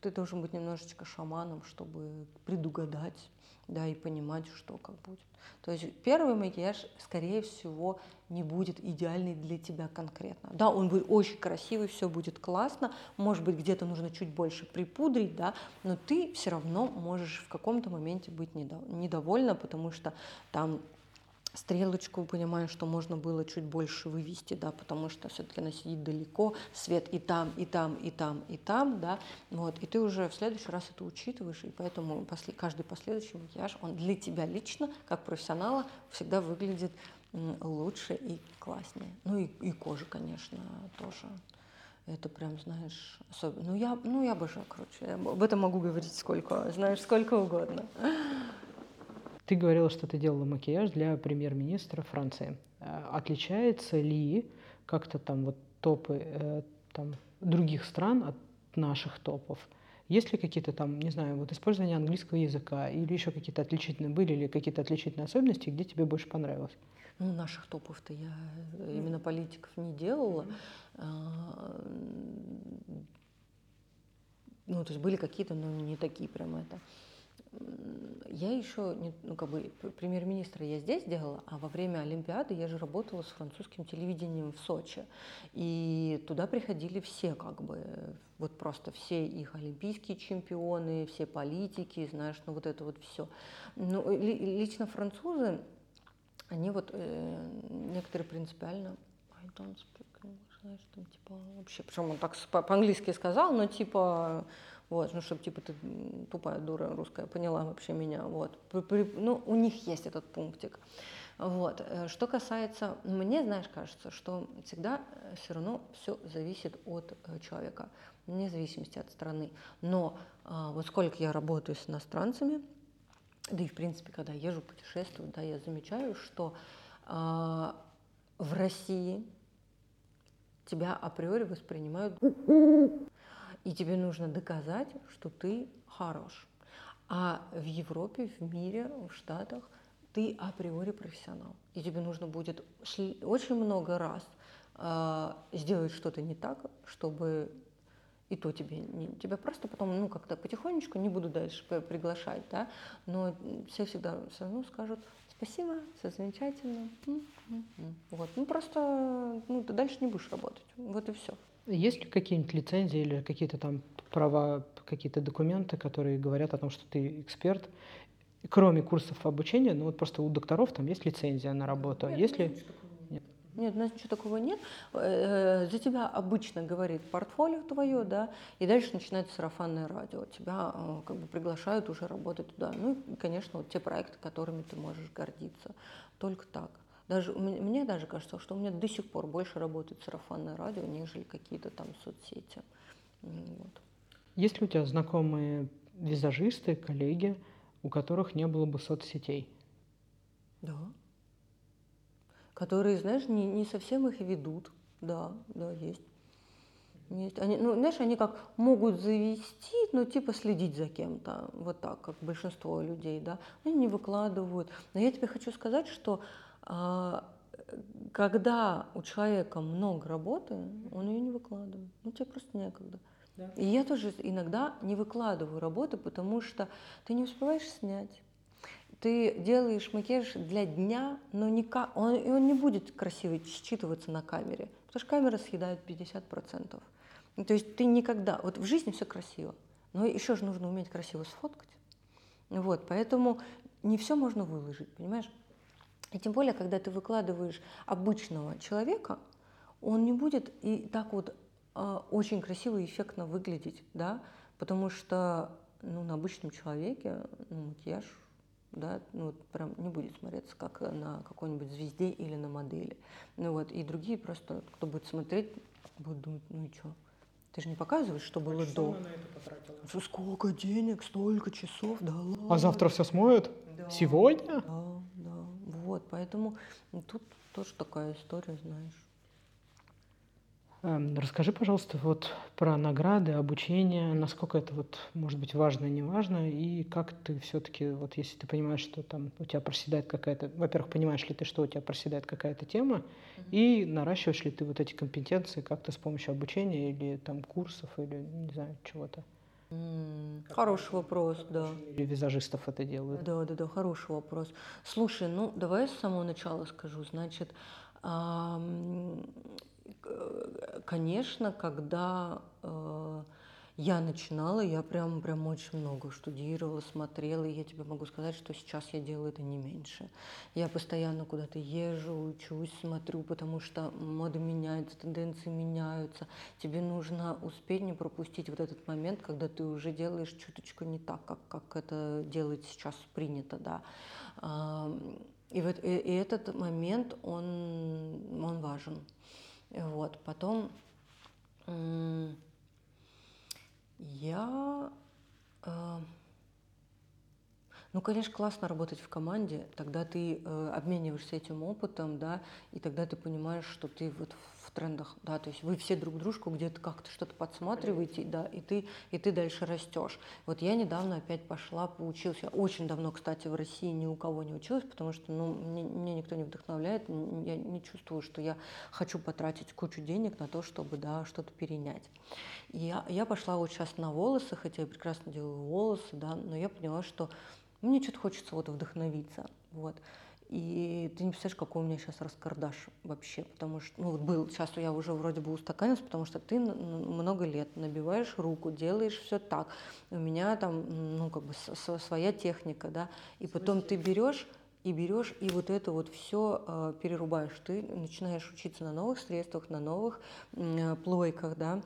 ты должен быть немножечко шаманом, чтобы предугадать да, и понимать, что как будет. То есть первый макияж, скорее всего, не будет идеальный для тебя конкретно. Да, он будет очень красивый, все будет классно, может быть, где-то нужно чуть больше припудрить, да, но ты все равно можешь в каком-то моменте быть недовольна, потому что там стрелочку, понимаю, что можно было чуть больше вывести, да, потому что все-таки она сидит далеко, свет и там, и там, и там, и там, да, вот, и ты уже в следующий раз это учитываешь, и поэтому после, каждый последующий макияж, он для тебя лично, как профессионала, всегда выглядит лучше и класснее. Ну и, и кожа, конечно, тоже. Это прям, знаешь, особенно. Ну я, ну я обожаю, короче, я об этом могу говорить сколько, знаешь, сколько угодно. Ты говорила, что ты делала макияж для премьер-министра Франции. Э, отличается ли как-то там вот топы э, там, других стран от наших топов? Есть ли какие-то там, не знаю, вот использование английского языка или еще какие-то отличительные были или какие-то отличительные особенности, где тебе больше понравилось? Ну, наших топов-то я именно политиков не делала. А, ну, то есть были какие-то, но не такие прям это я еще, ну, как бы, премьер-министра я здесь делала, а во время Олимпиады я же работала с французским телевидением в Сочи. И туда приходили все, как бы, вот просто все их олимпийские чемпионы, все политики, знаешь, ну, вот это вот все. Ну, ли, лично французы, они вот, э, некоторые принципиально, I don't speak English, знаешь, там, типа, вообще, причем он так по-английски сказал, но, типа, вот, ну, чтобы, типа, ты тупая дура русская поняла вообще меня, вот. Ну, у них есть этот пунктик. Вот. Э, что касается, мне, знаешь, кажется, что всегда э, все равно все зависит от э, человека, вне зависимости от страны. Но а, вот сколько я работаю с иностранцами, да и, в принципе, когда езжу путешествую, да, я замечаю, что а, в России тебя априори воспринимают и тебе нужно доказать, что ты хорош. А в Европе, в мире, в Штатах ты априори профессионал. И тебе нужно будет очень много раз э, сделать что-то не так, чтобы и то тебе не, тебя просто потом, ну, как-то потихонечку не буду дальше приглашать, да, но все всегда все равно скажут спасибо, все замечательно, вот, ну, просто, ну, ты дальше не будешь работать, вот и все. Есть ли какие-нибудь лицензии или какие-то там права, какие-то документы, которые говорят о том, что ты эксперт, кроме курсов обучения, ну вот просто у докторов там есть лицензия на работу. Нет, Если... Нет, нет. У нас ничего такого нет. Э, за тебя обычно говорит портфолио твое, да, и дальше начинается сарафанное радио. Тебя э, как бы приглашают уже работать туда. Ну и, конечно, вот те проекты, которыми ты можешь гордиться. Только так. Даже, мне даже кажется, что у меня до сих пор больше работает сарафанное радио, нежели какие-то там соцсети. Вот. Есть ли у тебя знакомые визажисты, коллеги, у которых не было бы соцсетей? Да. Которые, знаешь, не, не совсем их ведут. Да, да, есть. Есть. Они, ну, знаешь, они как могут завести, ну, типа следить за кем-то, вот так, как большинство людей, да. Они не выкладывают. Но я тебе хочу сказать, что когда у человека много работы, он ее не выкладывает. Ну, тебе просто некогда. Да. И я тоже иногда не выкладываю работы, потому что ты не успеваешь снять. Ты делаешь макияж для дня, но никак, он, и он не будет красиво считываться на камере, потому что камера съедает 50%. Ну, то есть ты никогда, вот в жизни все красиво, но еще же нужно уметь красиво сфоткать. Вот, поэтому не все можно выложить, понимаешь? И тем более, когда ты выкладываешь обычного человека, он не будет и так вот э, очень красиво и эффектно выглядеть, да, потому что ну, на обычном человеке ну, макияж да, ну, вот прям не будет смотреться как на какой-нибудь звезде или на модели. Ну вот, и другие просто, кто будет смотреть, будут думать, ну и что, ты же не показываешь, что было а до. Она на это потратила? Сколько денег, столько часов, да ладно. А завтра все смоют? Да. Сегодня? Да. Вот, поэтому тут тоже такая история, знаешь. Эм, расскажи, пожалуйста, вот про награды, обучение, насколько это вот может быть важно не важно, и как ты все-таки, вот если ты понимаешь, что там у тебя проседает какая-то, во-первых, понимаешь ли ты, что у тебя проседает какая-то тема, mm-hmm. и наращиваешь ли ты вот эти компетенции как-то с помощью обучения или там курсов или не знаю чего-то. Хороший вопрос, да. Или визажистов это делают. Да, да, да, хороший вопрос. Слушай, ну давай с самого начала скажу. Значит, конечно, когда э, я начинала, я прям, прям очень много штудировала, смотрела, и я тебе могу сказать, что сейчас я делаю это не меньше. Я постоянно куда-то езжу, учусь, смотрю, потому что мода меняется, тенденции меняются. Тебе нужно успеть не пропустить вот этот момент, когда ты уже делаешь чуточку не так, как, как это делать сейчас принято, да. И, вот, и, и этот момент, он, он важен. Вот, потом я... Э, ну, конечно, классно работать в команде, тогда ты э, обмениваешься этим опытом, да, и тогда ты понимаешь, что ты вот в трендах, да, то есть вы все друг дружку где-то как-то что-то подсматриваете, да, и ты, и ты дальше растешь. Вот я недавно опять пошла, поучилась, я очень давно, кстати, в России ни у кого не училась, потому что, ну, мне, мне никто не вдохновляет, я не чувствую, что я хочу потратить кучу денег на то, чтобы, да, что-то перенять. И я, я пошла вот сейчас на волосы, хотя я прекрасно делаю волосы, да, но я поняла, что мне что-то хочется вот вдохновиться, вот. И ты не представляешь, какой у меня сейчас раскардаш вообще, потому что, ну, вот был, сейчас я уже вроде бы устаканился, потому что ты много лет набиваешь руку, делаешь все так. У меня там, ну, как бы своя техника, да, и потом ты берешь и берешь и вот это вот все э, перерубаешь. Ты начинаешь учиться на новых средствах, на новых э, плойках, да,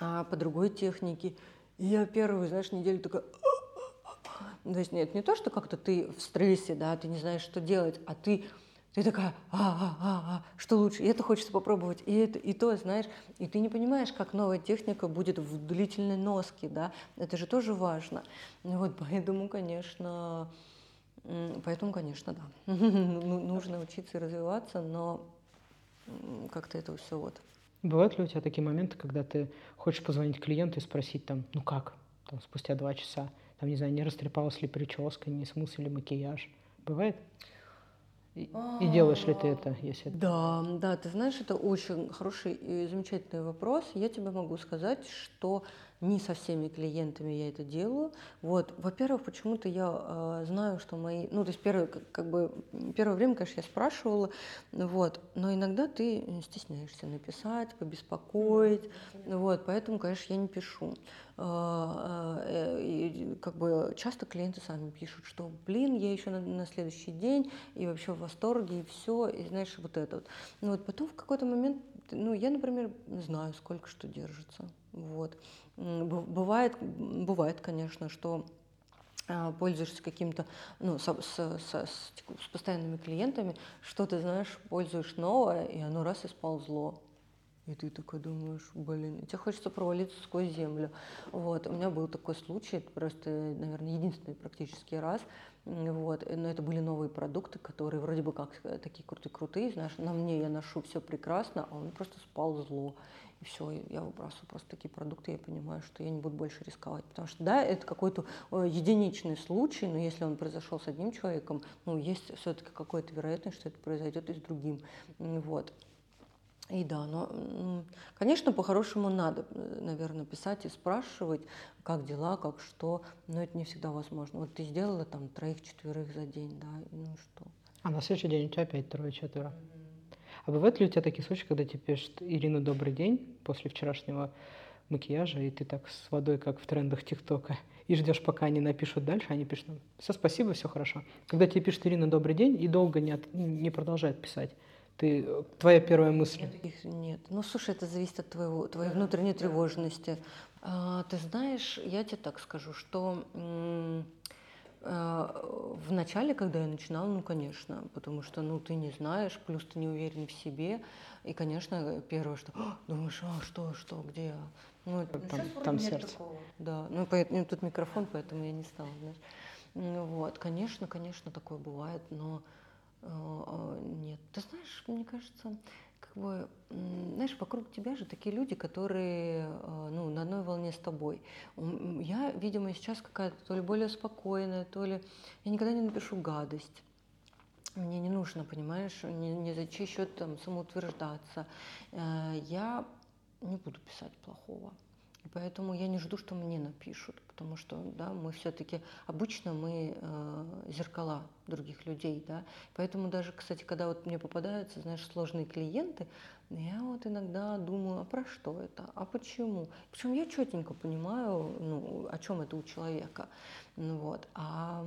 э, по другой технике. И я первую, знаешь, неделю такая, то есть нет, не то, что как-то ты в стрессе, да, ты не знаешь, что делать, а ты ты такая, а, а, а, а, что лучше, и это хочется попробовать, и это, и то, знаешь, и ты не понимаешь, как новая техника будет в длительной носке, да, это же тоже важно. Вот, поэтому, конечно, поэтому, конечно, да, (laughs) ну, нужно учиться и развиваться, но как-то это все вот. Бывают ли у тебя такие моменты, когда ты хочешь позвонить клиенту и спросить там, ну как, там, спустя два часа, там, не знаю, не растрепалась ли прическа, не смылся ли макияж. Бывает? И, делаешь ли ты это, если. Да, да, ты знаешь, это очень хороший и замечательный вопрос. Я тебе могу сказать, что не со всеми клиентами я это делаю. Вот, во-первых, почему-то я э, знаю, что мои, ну, то есть первое, как, как бы первое время, конечно, я спрашивала, вот, но иногда ты стесняешься написать, побеспокоить, вот, поэтому, конечно, я не пишу. Э, э, и, как бы часто клиенты сами пишут, что, блин, я еще на, на следующий день и вообще в восторге и все, и знаешь, вот это вот. Ну вот потом в какой-то момент, ну я, например, знаю, сколько что держится, вот. Бывает, бывает, конечно, что а, пользуешься каким-то, ну, с, с, с, с, с постоянными клиентами, что ты знаешь, пользуешь новое, и оно раз и сползло. И ты такой думаешь, блин, тебе хочется провалиться сквозь землю. Вот, у меня был такой случай, просто, наверное, единственный практически раз. Вот, но это были новые продукты, которые вроде бы как такие крутые-крутые, знаешь, на мне я ношу все прекрасно, а он просто спал зло. И все, я выбрасываю просто такие продукты, я понимаю, что я не буду больше рисковать. Потому что, да, это какой-то э, единичный случай, но если он произошел с одним человеком, ну, есть все-таки какая-то вероятность, что это произойдет и с другим. Вот. И да, но, конечно, по-хорошему надо, э, наверное, писать и спрашивать, как дела, как что, но это не всегда возможно. Вот ты сделала там троих-четверых за день, да, ну и что? А на следующий день у тебя опять трое-четверо. Mm-hmm. А бывают ли у тебя такие случаи, когда тебе пишет Ирина, добрый день, после вчерашнего макияжа, и ты так с водой, как в трендах ТикТока, (laughs) и ждешь, пока они напишут дальше, они пишут, все, спасибо, все хорошо. Когда тебе пишет Ирина, добрый день, и долго не, от, не продолжает писать, ты, твоя первая мысль? Нет, таких нет. Ну, слушай, это зависит от твоего, твоей внутренней тревожности. А, ты знаешь, я тебе так скажу, что Э, в начале, когда я начинала, ну, конечно, потому что, ну, ты не знаешь, плюс ты не уверен в себе, и, конечно, первое, что думаешь, а, что, что, где? Ну, там, там сердце. Такого. Да, ну, поэтому, тут микрофон, поэтому я не стала, знаешь. Ну, вот, конечно, конечно, такое бывает, но э нет. Ты знаешь, мне кажется, как бы, знаешь, вокруг тебя же такие люди, которые э, ну, на одной волне с тобой. Я, видимо, сейчас какая-то то ли более спокойная, то ли... Я никогда не напишу гадость. Мне не нужно, понимаешь, ни, ни за чей счет там самоутверждаться. Э, я не буду писать плохого. И поэтому я не жду, что мне напишут, потому что да, мы все-таки обычно мы э, зеркала других людей, да. Поэтому даже, кстати, когда вот мне попадаются, знаешь, сложные клиенты, я вот иногда думаю, а про что это, а почему? Причем я четенько понимаю, ну, о чем это у человека, ну, вот. А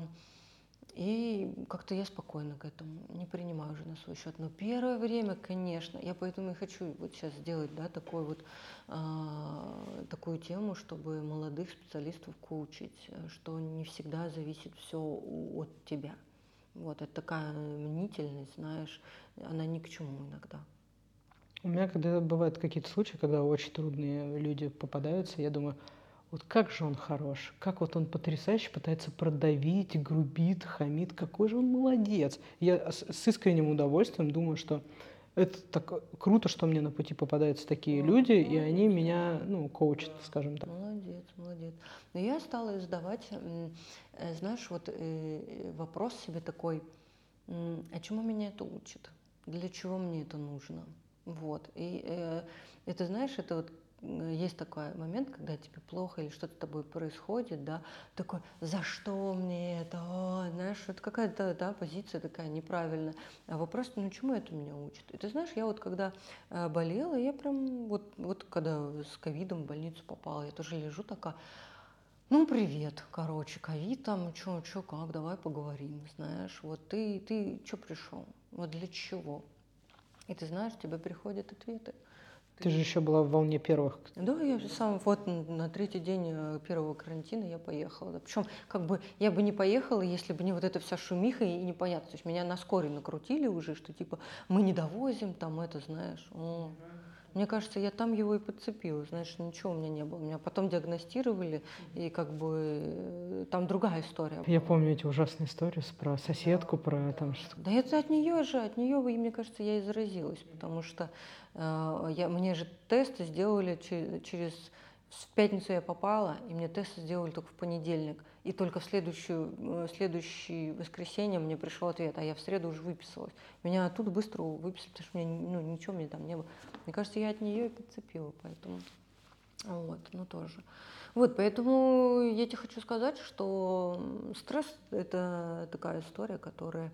и как-то я спокойно к этому не принимаю уже на свой счет. Но первое время, конечно, я поэтому и хочу вот сейчас сделать да, такой вот, э, такую тему, чтобы молодых специалистов коучить, что не всегда зависит все от тебя. Вот, это такая мнительность, знаешь, она ни к чему иногда. У меня когда бывают какие-то случаи, когда очень трудные люди попадаются, я думаю, вот как же он хорош, как вот он потрясающе пытается продавить, грубит, хамит, какой же он молодец. Я с искренним удовольствием думаю, что это так круто, что мне на пути попадаются такие люди, и они меня, ну, коучат, скажем так. Молодец, молодец. Но я стала задавать, э, знаешь, вот э, вопрос себе такой, а чему меня это учит? Для чего мне это нужно? Вот. И э, это, знаешь, это вот есть такой момент, когда тебе плохо или что-то с тобой происходит, да, такой, за что мне это, О, знаешь, это какая-то, да, позиция такая неправильная. А вопрос, ну, чему это меня учит? И ты знаешь, я вот когда э, болела, я прям, вот, вот когда с ковидом в больницу попала, я тоже лежу такая, ну, привет, короче, ковид там, чё, чё, как, давай поговорим, знаешь, вот ты, ты чё пришел, вот для чего? И ты знаешь, тебе приходят ответы. Ты же еще была в волне первых. Да, я сам вот на третий день э, первого карантина я поехала. Причем как бы я бы не поехала, если бы не вот эта вся шумиха и непонятно. То есть меня на скоре накрутили уже, что типа мы не довозим, там это, знаешь. О. Мне кажется, я там его и подцепила, знаешь, ничего у меня не было. Меня потом диагностировали, и как бы э, там другая история. Я помню эти ужасные истории про соседку, про там что Да это от нее же, от нее, мне кажется, я и заразилась, потому что э, я, мне же тесты сделали через В пятницу я попала, и мне тест сделали только в понедельник. И только в следующую, э, следующее воскресенье мне пришел ответ, а я в среду уже выписалась. Меня оттуда быстро выписали, потому что мне, ну, ничего мне там не было. Мне кажется, я от нее и подцепила, поэтому... Вот, ну тоже. Вот, поэтому я тебе хочу сказать, что стресс – это такая история, которая…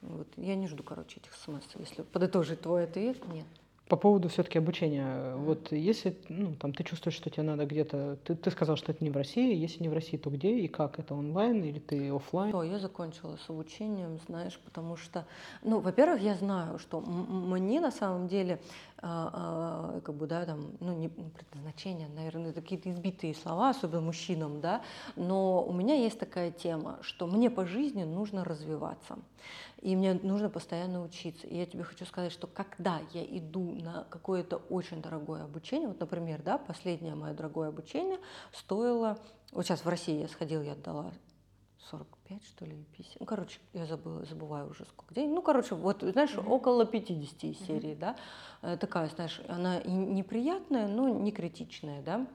Вот, я не жду, короче, этих смс, если подытожить твой ответ, нет. По поводу все-таки обучения, вот если ну, там, ты чувствуешь, что тебе надо где-то, ты, ты сказал, что это не в России, если не в России, то где и как? Это онлайн или ты офлайн? Я закончила с обучением, знаешь, потому что, ну, во-первых, я знаю, что мне на самом деле, а, а, как бы, да, там, ну, не предназначение, наверное, какие-то избитые слова, особенно мужчинам, да, но у меня есть такая тема, что мне по жизни нужно развиваться и мне нужно постоянно учиться. И я тебе хочу сказать, что когда я иду на какое-то очень дорогое обучение, вот, например, да, последнее мое дорогое обучение стоило, вот сейчас в России я сходила, я отдала 45, что ли, 50. Ну, короче, я забыла, забываю уже сколько денег. Ну, короче, вот, знаешь, mm-hmm. около 50 из серии, mm-hmm. да. Э, такая, знаешь, она неприятная, но не критичная, да.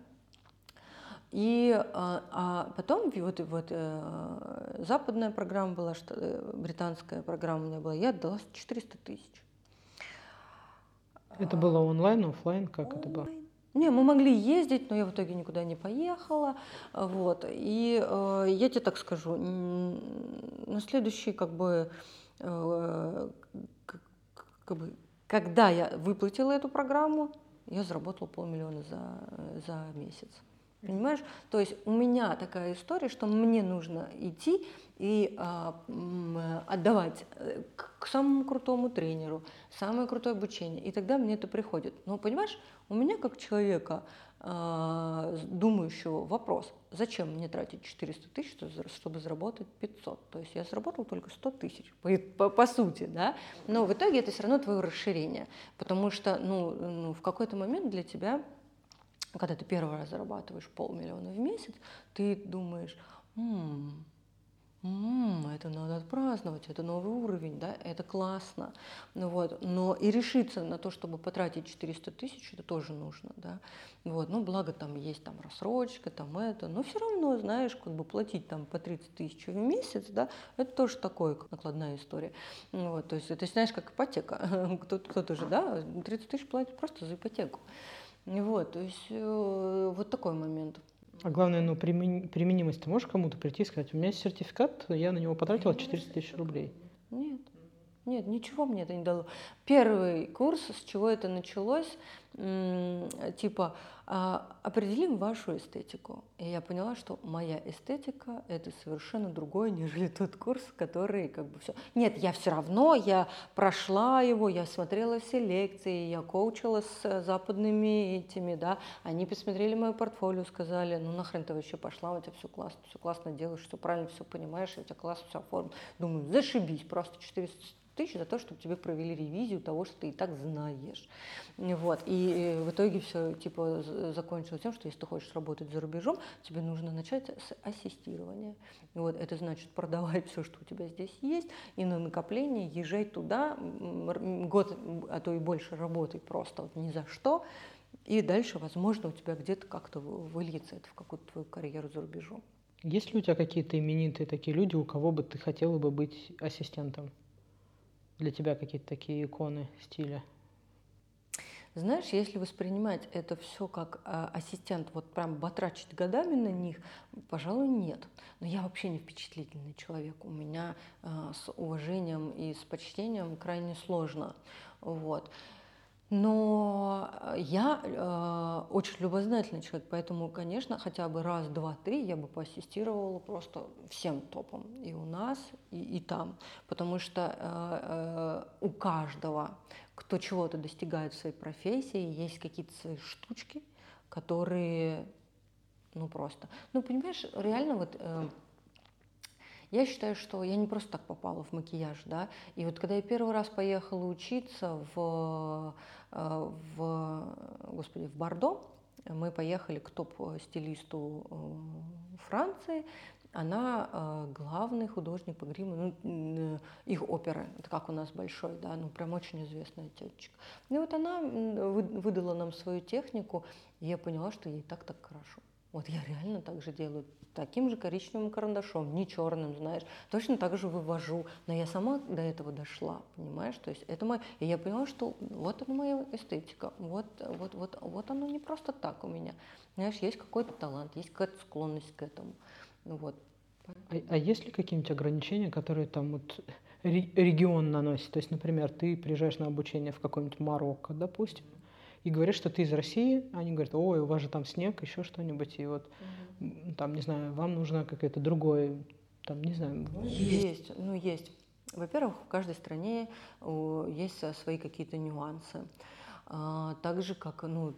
И а, а потом вот, вот э, западная программа была, что, э, британская программа у меня была, я отдала 400 тысяч. Это было онлайн, офлайн, как онлайн. это было? Не, мы могли ездить, но я в итоге никуда не поехала. Вот. И э, я тебе так скажу, на следующий как бы, э, как бы когда я выплатила эту программу, я заработала полмиллиона за, за месяц. Понимаешь? То есть у меня такая история, что мне нужно идти и а, отдавать э, к, к самому крутому тренеру, самое крутое обучение, и тогда мне это приходит. Но понимаешь, у меня как человека, а, думающего, вопрос, зачем мне тратить 400 тысяч, чтобы заработать 500? То есть я заработал только 100 тысяч, по, по, по сути, да? Но в итоге это все равно твое расширение, потому что ну, ну, в какой-то момент для тебя когда ты первый раз зарабатываешь полмиллиона в месяц, ты думаешь, м-м, м-м, это надо отпраздновать, это новый уровень, да, это классно. Ну, вот. Но и решиться на то, чтобы потратить 400 тысяч, это тоже нужно. Да. Вот. Ну, благо там есть там рассрочка, там это, но все равно, знаешь, как бы платить там по 30 тысяч в месяц, да, это тоже такое, накладная история. Вот. То есть это, знаешь, как ипотека. (laughs) Кто-то же, да, 30 тысяч платит просто за ипотеку. Вот, то есть э, вот такой момент. А главное, ну, применимость ты можешь кому-то прийти и сказать, у меня есть сертификат, я на него потратила 400 тысяч рублей. Нет, нет, ничего мне это не дало. Первый курс, с чего это началось, типа а, определим вашу эстетику. И я поняла, что моя эстетика это совершенно другое, нежели тот курс, который как бы все. Нет, я все равно, я прошла его, я смотрела все лекции, я коучила с западными этими, да, они посмотрели мое портфолио, сказали, ну нахрен ты вообще пошла, у тебя все классно, все классно делаешь, все правильно, все понимаешь, у тебя классно все оформлено. Думаю, зашибись, просто 400 тысяч за то, чтобы тебе провели ревизию того, что ты и так знаешь. Вот. И э, в итоге все типа закончилось тем, что если ты хочешь работать за рубежом, тебе нужно начать с ассистирования. Вот. Это значит продавать все, что у тебя здесь есть, и на накопление езжать туда, год, а то и больше работай просто вот ни за что, и дальше, возможно, у тебя где-то как-то выльется это в какую-то твою карьеру за рубежом. Есть ли у тебя какие-то именитые такие люди, у кого бы ты хотела бы быть ассистентом? для тебя какие-то такие иконы стиля? Знаешь, если воспринимать это все как э, ассистент, вот прям батрачить годами на них, пожалуй, нет. Но я вообще не впечатлительный человек. У меня э, с уважением и с почтением крайне сложно. Вот. Но э, я э, очень любознательный человек, поэтому, конечно, хотя бы раз, два, три я бы поассистировала просто всем топом и у нас, и, и там, потому что э, э, у каждого, кто чего-то достигает в своей профессии, есть какие-то свои штучки, которые, ну просто, ну понимаешь, реально вот э, я считаю, что я не просто так попала в макияж, да, и вот когда я первый раз поехала учиться в, э, в, господи, в Бордо, мы поехали к топ-стилисту э, Франции, она э, главный художник по гриму, ну, их оперы, это как у нас большой, да, ну прям очень известная тетечка. И вот она выдала нам свою технику, и я поняла, что ей так так хорошо. Вот я реально так же делаю, таким же коричневым карандашом, не черным, знаешь. Точно так же вывожу. Но я сама до этого дошла, понимаешь? То есть это мой... И я поняла, что вот она моя эстетика. Вот, вот, вот, вот оно не просто так у меня. Знаешь, есть какой-то талант, есть какая-то склонность к этому. Ну вот. А, а есть ли какие-нибудь ограничения, которые там вот регион наносит? То есть, например, ты приезжаешь на обучение в какой-нибудь Марокко, допустим, и говоришь, что ты из России, они говорят, ой, у вас же там снег, еще что-нибудь, и вот угу. там, не знаю, вам нужно какое-то другое, там, не знаю. Есть, ну есть. Во-первых, в каждой стране есть свои какие-то нюансы. А, так же, как, ну,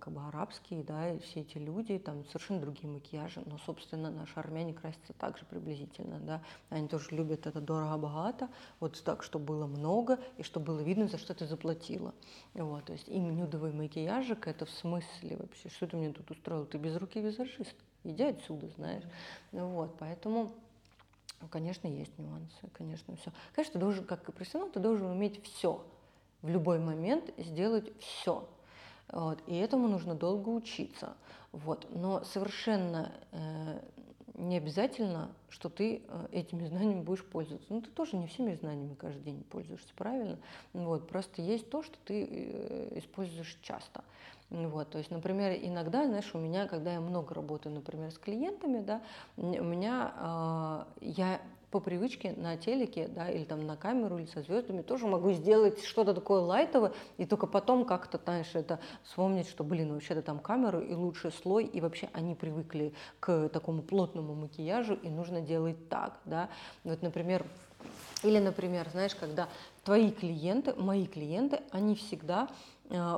как бы арабские, да, все эти люди, там совершенно другие макияжи, но, собственно, наши армяне красятся также приблизительно, да, они тоже любят это дорого-богато, вот так, чтобы было много, и чтобы было видно, за что ты заплатила, вот, то есть им нюдовый макияжик, это в смысле вообще, что ты мне тут устроил, ты без руки визажист, иди отсюда, знаешь, вот, поэтому... Конечно, есть нюансы, конечно, все. Конечно, ты должен, как профессионал, ты должен уметь все в любой момент сделать все. Вот, и этому нужно долго учиться. Вот. Но совершенно э, не обязательно, что ты э, этими знаниями будешь пользоваться. Ну, ты тоже не всеми знаниями каждый день пользуешься, правильно? Вот. Просто есть то, что ты э, используешь часто. Вот, то есть, например, иногда, знаешь, у меня, когда я много работаю, например, с клиентами, да, у меня э, я по привычке на телеке, да, или там на камеру, или со звездами тоже могу сделать что-то такое лайтовое, и только потом как-то, знаешь, это вспомнить, что, блин, вообще-то там камеру и лучший слой, и вообще они привыкли к такому плотному макияжу, и нужно делать так, да. Вот, например, или, например, знаешь, когда твои клиенты, мои клиенты, они всегда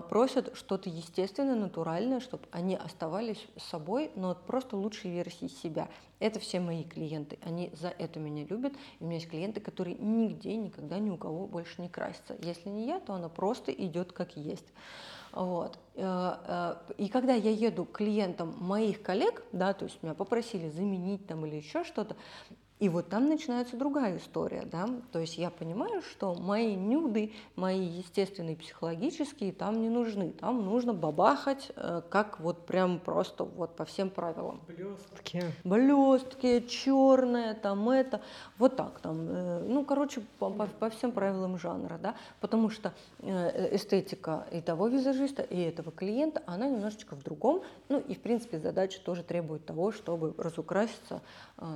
просят что-то естественное, натуральное, чтобы они оставались собой, но просто лучшей версии себя. Это все мои клиенты, они за это меня любят. И у меня есть клиенты, которые нигде, никогда ни у кого больше не красятся. Если не я, то она просто идет как есть. Вот. Э, э, и когда я еду к клиентам моих коллег, да, то есть меня попросили заменить там или еще что-то, и вот там начинается другая история, да, то есть я понимаю, что мои нюды, мои естественные психологические там не нужны, там нужно бабахать, э, как вот прям просто вот по всем правилам. Блестки. Блестки, черное, там это, вот так там, э, ну, короче, по, по, по всем правилам жанра, да, потому что э, эстетика и того визажиста, и этого клиента, она немножечко в другом, ну, и, в принципе, задача тоже требует того, чтобы разукраситься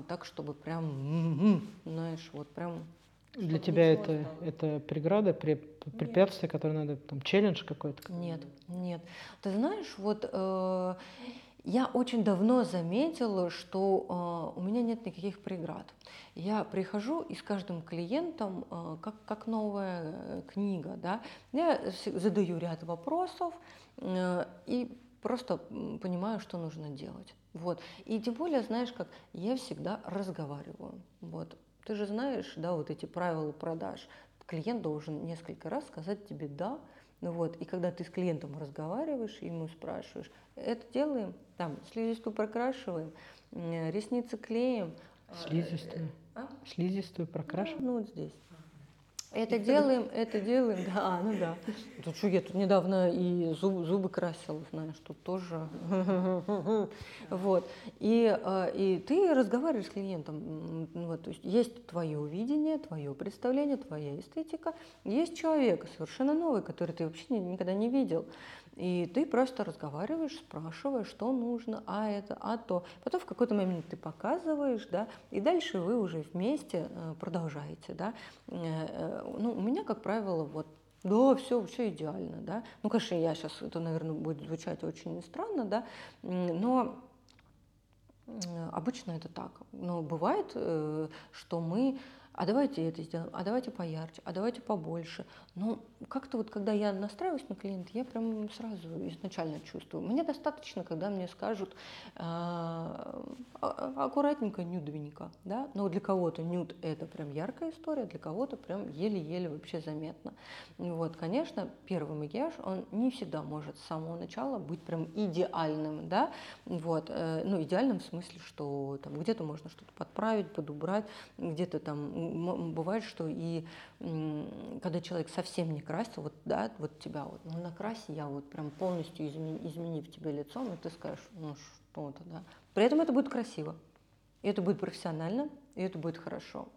так, чтобы прям знаешь, вот прям. Для тебя это, это преграда, препятствие, которое надо, там, челлендж какой-то? Нет, нет. Ты знаешь, вот э, я очень давно заметила, что э, у меня нет никаких преград. Я прихожу и с каждым клиентом, э, как, как новая книга, да, я задаю ряд вопросов э, и просто понимаю, что нужно делать. Вот. И тем более, знаешь, как я всегда разговариваю. Вот. Ты же знаешь, да, вот эти правила продаж. Клиент должен несколько раз сказать тебе «да», ну вот, и когда ты с клиентом разговариваешь, ему спрашиваешь, это делаем, там, слизистую прокрашиваем, ресницы клеим. Слизистую? А? Слизистую прокрашиваем? Ну, ну вот здесь. Это делаем, это делаем, да, а, ну да. Тут что, я тут недавно и зуб, зубы красила, знаешь, тут тоже. (laughs) Вот. И, а, и ты разговариваешь с клиентом. Вот, то есть есть твое видение, твое представление, твоя эстетика. Есть человек совершенно новый, который ты вообще никогда не видел. И ты просто разговариваешь, спрашиваешь, что нужно, а это, а то. Потом в какой-то момент ты показываешь, да, и дальше вы уже вместе э, продолжаете, да. Э, э, ну, у меня, как правило, вот да, все, все идеально, да. Ну, конечно, я сейчас, это, наверное, будет звучать очень странно, да, но обычно это так. Но бывает, что мы а давайте это сделаем, а давайте поярче, а давайте побольше. Ну, как-то вот, когда я настраиваюсь на клиента, я прям сразу изначально чувствую. Мне достаточно, когда мне скажут э, аккуратненько, нюдовенько, да, но для кого-то нюд – это прям яркая история, для кого-то прям еле-еле вообще заметно. Вот, конечно, первый макияж, он не всегда может с самого начала быть прям идеальным, да, вот, э, ну, идеальным в смысле, что там где-то можно что-то подправить, подубрать, где-то там бывает, что и когда человек совсем не красил, вот, да, вот тебя вот, ну, накраси я вот прям полностью измени, изменив тебе лицо, и ты скажешь, ну, что-то, да. При этом это будет красиво, и это будет профессионально, и это будет хорошо.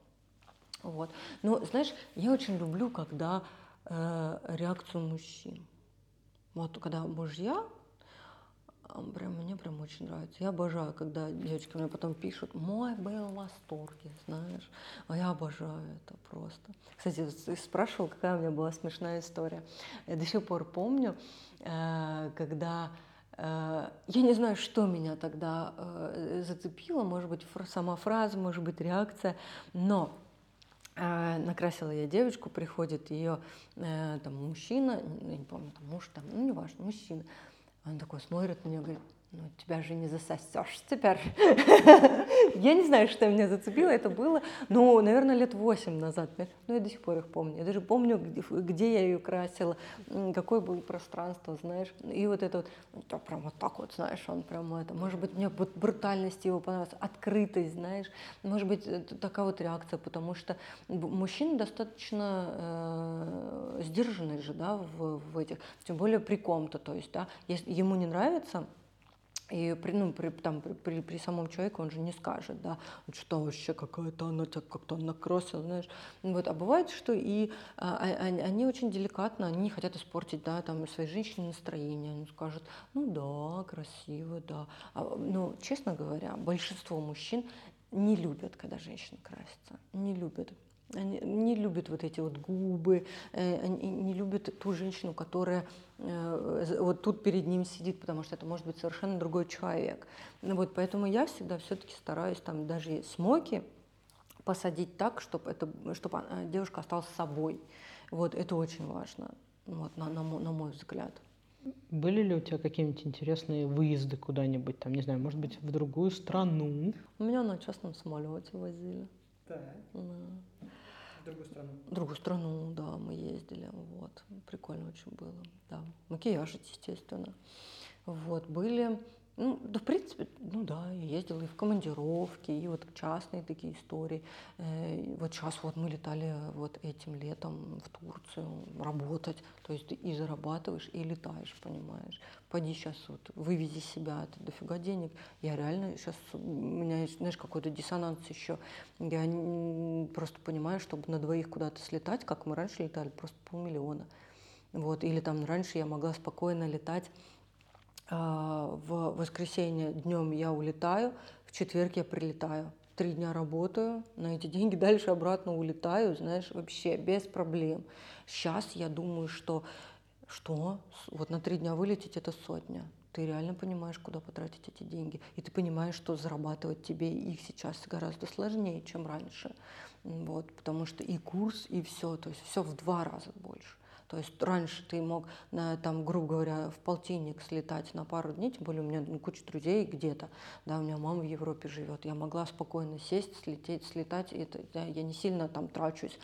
Вот. Но, знаешь, я очень люблю, когда э, реакцию мужчин. Вот когда мужья Прям, мне прям очень нравится. Я обожаю, когда девочки мне потом пишут, мой был в восторге, знаешь. А я обожаю это просто. Кстати, спрашивал, какая у меня была смешная история. Я до сих пор помню, э, когда э, я не знаю, что меня тогда э, зацепило, может быть, сама фраза, может быть, реакция, но накрасила я девочку, приходит ее там мужчина, я не помню, там муж, там, ну неважно, мужчина, он такой смотрит на и говорит, ну, тебя же не засосешь теперь. (laughs) я не знаю, что меня зацепило, это было, ну, наверное, лет восемь назад. Ну, я до сих пор их помню. Я даже помню, где, я ее красила, какое было пространство, знаешь. И вот это вот, ну, прям вот так вот, знаешь, он прям это, может быть, мне вот брутальность его понравилась, открытость, знаешь. Может быть, такая вот реакция, потому что мужчины достаточно э, сдержанные же, да, в, этих, тем более при ком-то, то есть, да, ему не нравится, и при, ну, при, там, при, при, при самом человеке он же не скажет, да, что вообще какая-то она тебя как-то накросила, знаешь. Вот. А бывает, что и а, а, они очень деликатно, они не хотят испортить, да, там, своей женщине настроение. Они скажут, ну да, красиво, да. А, но, честно говоря, большинство мужчин не любят, когда женщина красится, не любят. Они не любят вот эти вот губы, э, они не любят ту женщину, которая э, вот тут перед ним сидит, потому что это может быть совершенно другой человек. Ну вот, поэтому я всегда все-таки стараюсь там даже смоки посадить так, чтобы, это, чтобы девушка осталась собой. Вот, это очень важно, вот, на, на, на мой взгляд. Были ли у тебя какие-нибудь интересные выезды куда-нибудь, там, не знаю, может быть, в другую страну? Меня на частном самолете возили. Да. да другую страну? Другую страну, да, мы ездили, вот, прикольно очень было, да. Макияж, естественно. Вот, были ну, да, в принципе, ну да, я ездила и в командировки, и вот частные такие истории. Э, вот сейчас вот мы летали вот этим летом в Турцию работать, то есть ты и зарабатываешь, и летаешь, понимаешь. Пойди сейчас вот, вывези себя, это дофига денег. Я реально сейчас, у меня есть, знаешь, какой-то диссонанс еще. Я просто понимаю, чтобы на двоих куда-то слетать, как мы раньше летали, просто полмиллиона. Вот, или там раньше я могла спокойно летать в воскресенье днем я улетаю, в четверг я прилетаю. Три дня работаю, на эти деньги (laughs) дальше обратно улетаю, знаешь, вообще без проблем. Сейчас я думаю, что что? Вот на три дня вылететь это сотня. Ты реально понимаешь, куда потратить эти деньги. И ты понимаешь, что зарабатывать тебе их сейчас гораздо сложнее, чем раньше. Вот, потому что и курс, и все, то есть все в два раза больше. То есть раньше ты мог, там, грубо говоря, в полтинник слетать на пару дней, тем более у меня ну, куча друзей где-то, да, у меня мама в Европе живет, я могла спокойно сесть, слететь, слетать, и это, да, я не сильно там трачусь.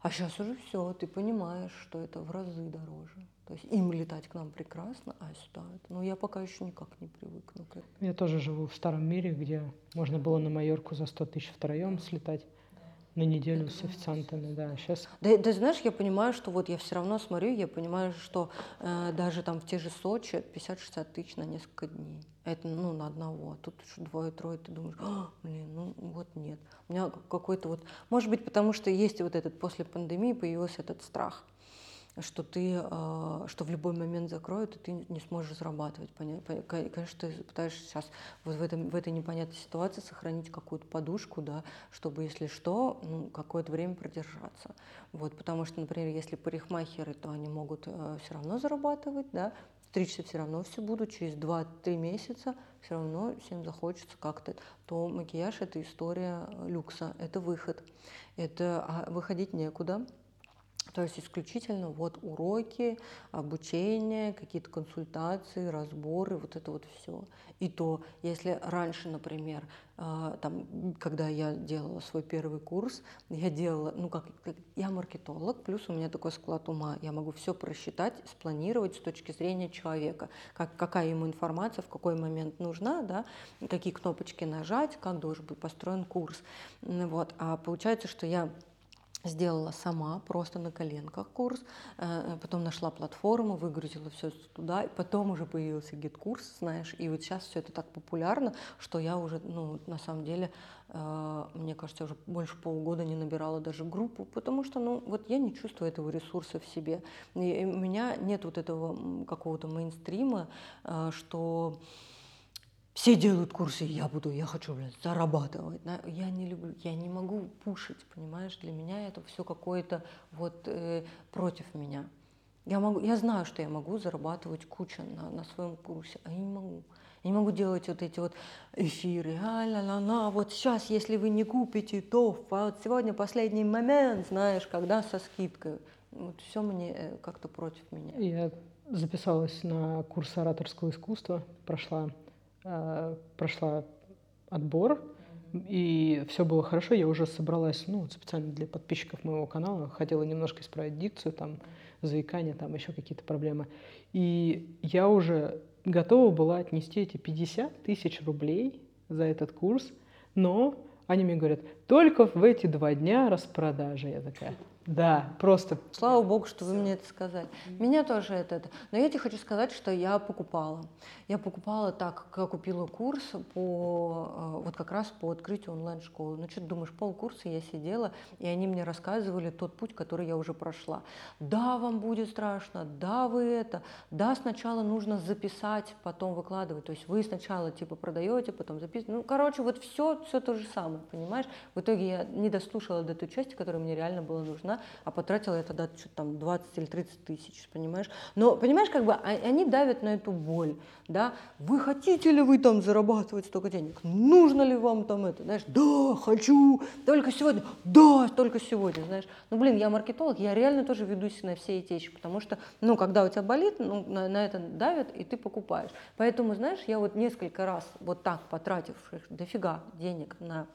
А сейчас уже все, ты понимаешь, что это в разы дороже. То есть им летать к нам прекрасно, а сюда это. Но я пока еще никак не привыкну к этому. Я тоже живу в старом мире, где можно было на Майорку за 100 тысяч втроем слетать на неделю с официантами, да, сейчас. Да, да, знаешь, я понимаю, что вот я все равно смотрю, я понимаю, что э, даже там в те же Сочи 50-60 тысяч на несколько дней. Это, ну, на одного. А тут еще двое-трое, ты думаешь, «А, блин, ну, вот нет. У меня какой-то вот, может быть, потому что есть вот этот, после пандемии появился этот страх – что ты, а, что в любой момент закроют, и ты не сможешь зарабатывать. Конечно, ты пытаешься сейчас вот в, этом, в этой непонятной ситуации сохранить какую-то подушку, да, чтобы, если что, ну, какое-то время продержаться. Вот, потому что, например, если парикмахеры, то они могут э, все равно зарабатывать, да, стричься все равно все будут, через 2-3 месяца все равно всем захочется как-то, то макияж – это история люкса, это выход, это а выходить некуда, то есть исключительно вот уроки, обучение, какие-то консультации, разборы, вот это вот все. И то, если раньше, например, а, там, когда я делала свой первый курс, я делала, ну как, я маркетолог, плюс у меня такой склад ума, я могу все просчитать, спланировать с точки зрения человека, как, какая ему информация в какой момент нужна, да, какие кнопочки нажать, как должен быть построен курс. Вот. А получается, что я сделала сама, просто на коленках курс, э, потом нашла платформу, выгрузила все туда, и потом уже появился GetCourse, знаешь, и вот сейчас все это так популярно, что я уже, ну, на самом деле, э, мне кажется, уже больше полугода не набирала даже группу, потому что, ну, вот я не чувствую этого ресурса в себе, и у меня нет вот этого какого-то мейнстрима, э, что все делают курсы, я буду, я хочу, блин, зарабатывать. Я не люблю, я не могу пушить, понимаешь? Для меня это все какое-то вот э, против меня. Я, могу, я знаю, что я могу зарабатывать кучу на, на своем курсе, а я не могу. Я не могу делать вот эти вот эфиры, а ла ла ла вот сейчас, если вы не купите, то вот сегодня последний момент, знаешь, когда со скидкой. Вот все мне э, как-то против меня. Я записалась на курс ораторского искусства, прошла прошла отбор, и все было хорошо, я уже собралась, ну, специально для подписчиков моего канала, хотела немножко исправить дикцию, там, заикание, там еще какие-то проблемы. И я уже готова была отнести эти 50 тысяч рублей за этот курс, но они мне говорят, только в эти два дня распродажа. Я такая, да, просто. Слава богу, что вы мне это сказали. Меня тоже это, это. Но я тебе хочу сказать, что я покупала. Я покупала так, как купила курс по э, вот как раз по открытию онлайн-школы. Ну что ты думаешь, полкурса я сидела, и они мне рассказывали тот путь, который я уже прошла. Да, вам будет страшно, да, вы это, да, сначала нужно записать, потом выкладывать. То есть вы сначала типа продаете, потом записываете. Ну, короче, вот все, все то же самое, понимаешь? В итоге я не дослушала до той части, которая мне реально была нужна а потратила я тогда что-то там 20 или 30 тысяч, понимаешь? Но, понимаешь, как бы а, они давят на эту боль, да? Вы хотите ли вы там зарабатывать столько денег? Нужно ли вам там это, знаешь? Да, хочу, только сегодня, да, только сегодня, знаешь? Ну, блин, я маркетолог, я реально тоже ведусь на все эти вещи, потому что, ну, когда у тебя болит, ну, на, на это давят, и ты покупаешь. Поэтому, знаешь, я вот несколько раз вот так потратив дофига денег на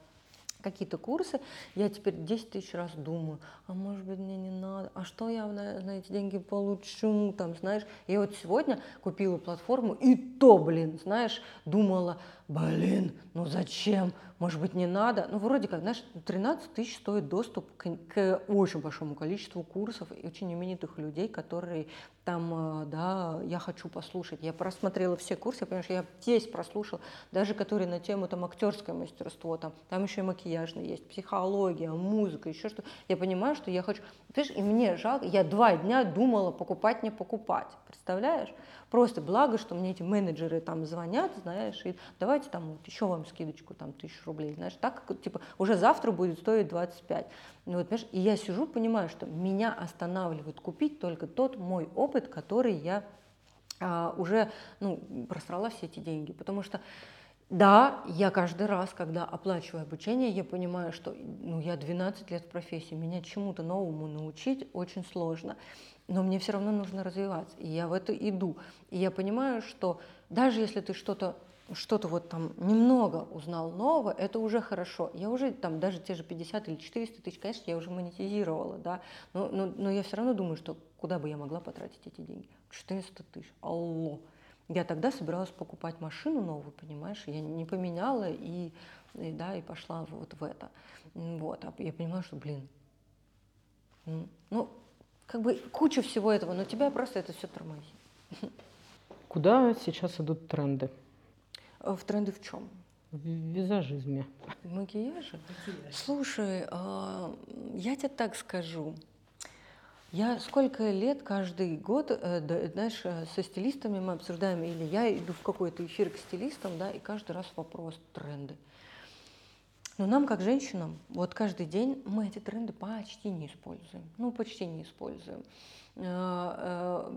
какие-то курсы, я теперь 10 тысяч раз думаю, а может быть мне не надо, а что я на, на эти деньги получу, там, знаешь. Я вот сегодня купила платформу, и то, блин, знаешь, думала, блин, ну зачем, может быть, не надо. Ну, вроде как, знаешь, 13 тысяч стоит доступ к, к очень большому количеству курсов и очень именитых людей, которые там, э, да, я хочу послушать. Я просмотрела все курсы, потому что я весь прослушала, даже которые на тему там актерское мастерство, там, там еще и макияжный есть, психология, музыка, еще что. Я понимаю, что я хочу, понимаешь, и мне жалко, я два дня думала, покупать, не покупать, представляешь? Просто благо, что мне эти менеджеры там звонят, знаешь, и давайте там вот еще вам скидочку, там, тысячу рублей, знаешь, так, типа, уже завтра будет стоить 25. Ну, вот, понимаешь, и я сижу, понимаю, что меня останавливает купить только тот мой опыт, который я а, уже, ну, просрала все эти деньги, потому что да, я каждый раз, когда оплачиваю обучение, я понимаю, что ну, я 12 лет в профессии, меня чему-то новому научить очень сложно но мне все равно нужно развиваться, и я в это иду. И я понимаю, что даже если ты что-то что-то вот там немного узнал нового, это уже хорошо. Я уже там даже те же 50 или 400 тысяч, конечно, я уже монетизировала, да, но, но, но я все равно думаю, что куда бы я могла потратить эти деньги? 400 тысяч, алло. Я тогда собиралась покупать машину новую, понимаешь, я не поменяла и, и да, и пошла вот в это. Вот, а я понимаю, что, блин, ну, как бы куча всего этого, но тебя просто это все тормозит. Куда сейчас идут тренды? Э, в тренды в чем? В визажизме. В макияже? Макияж. Слушай, а, я тебе так скажу. Я сколько лет каждый год, э, знаешь, э, со стилистами мы обсуждаем, или я иду в какой-то эфир к стилистам, да, и каждый раз вопрос тренды. Но нам, как женщинам, вот каждый день мы эти тренды почти не используем. Ну, почти не используем. Э, э,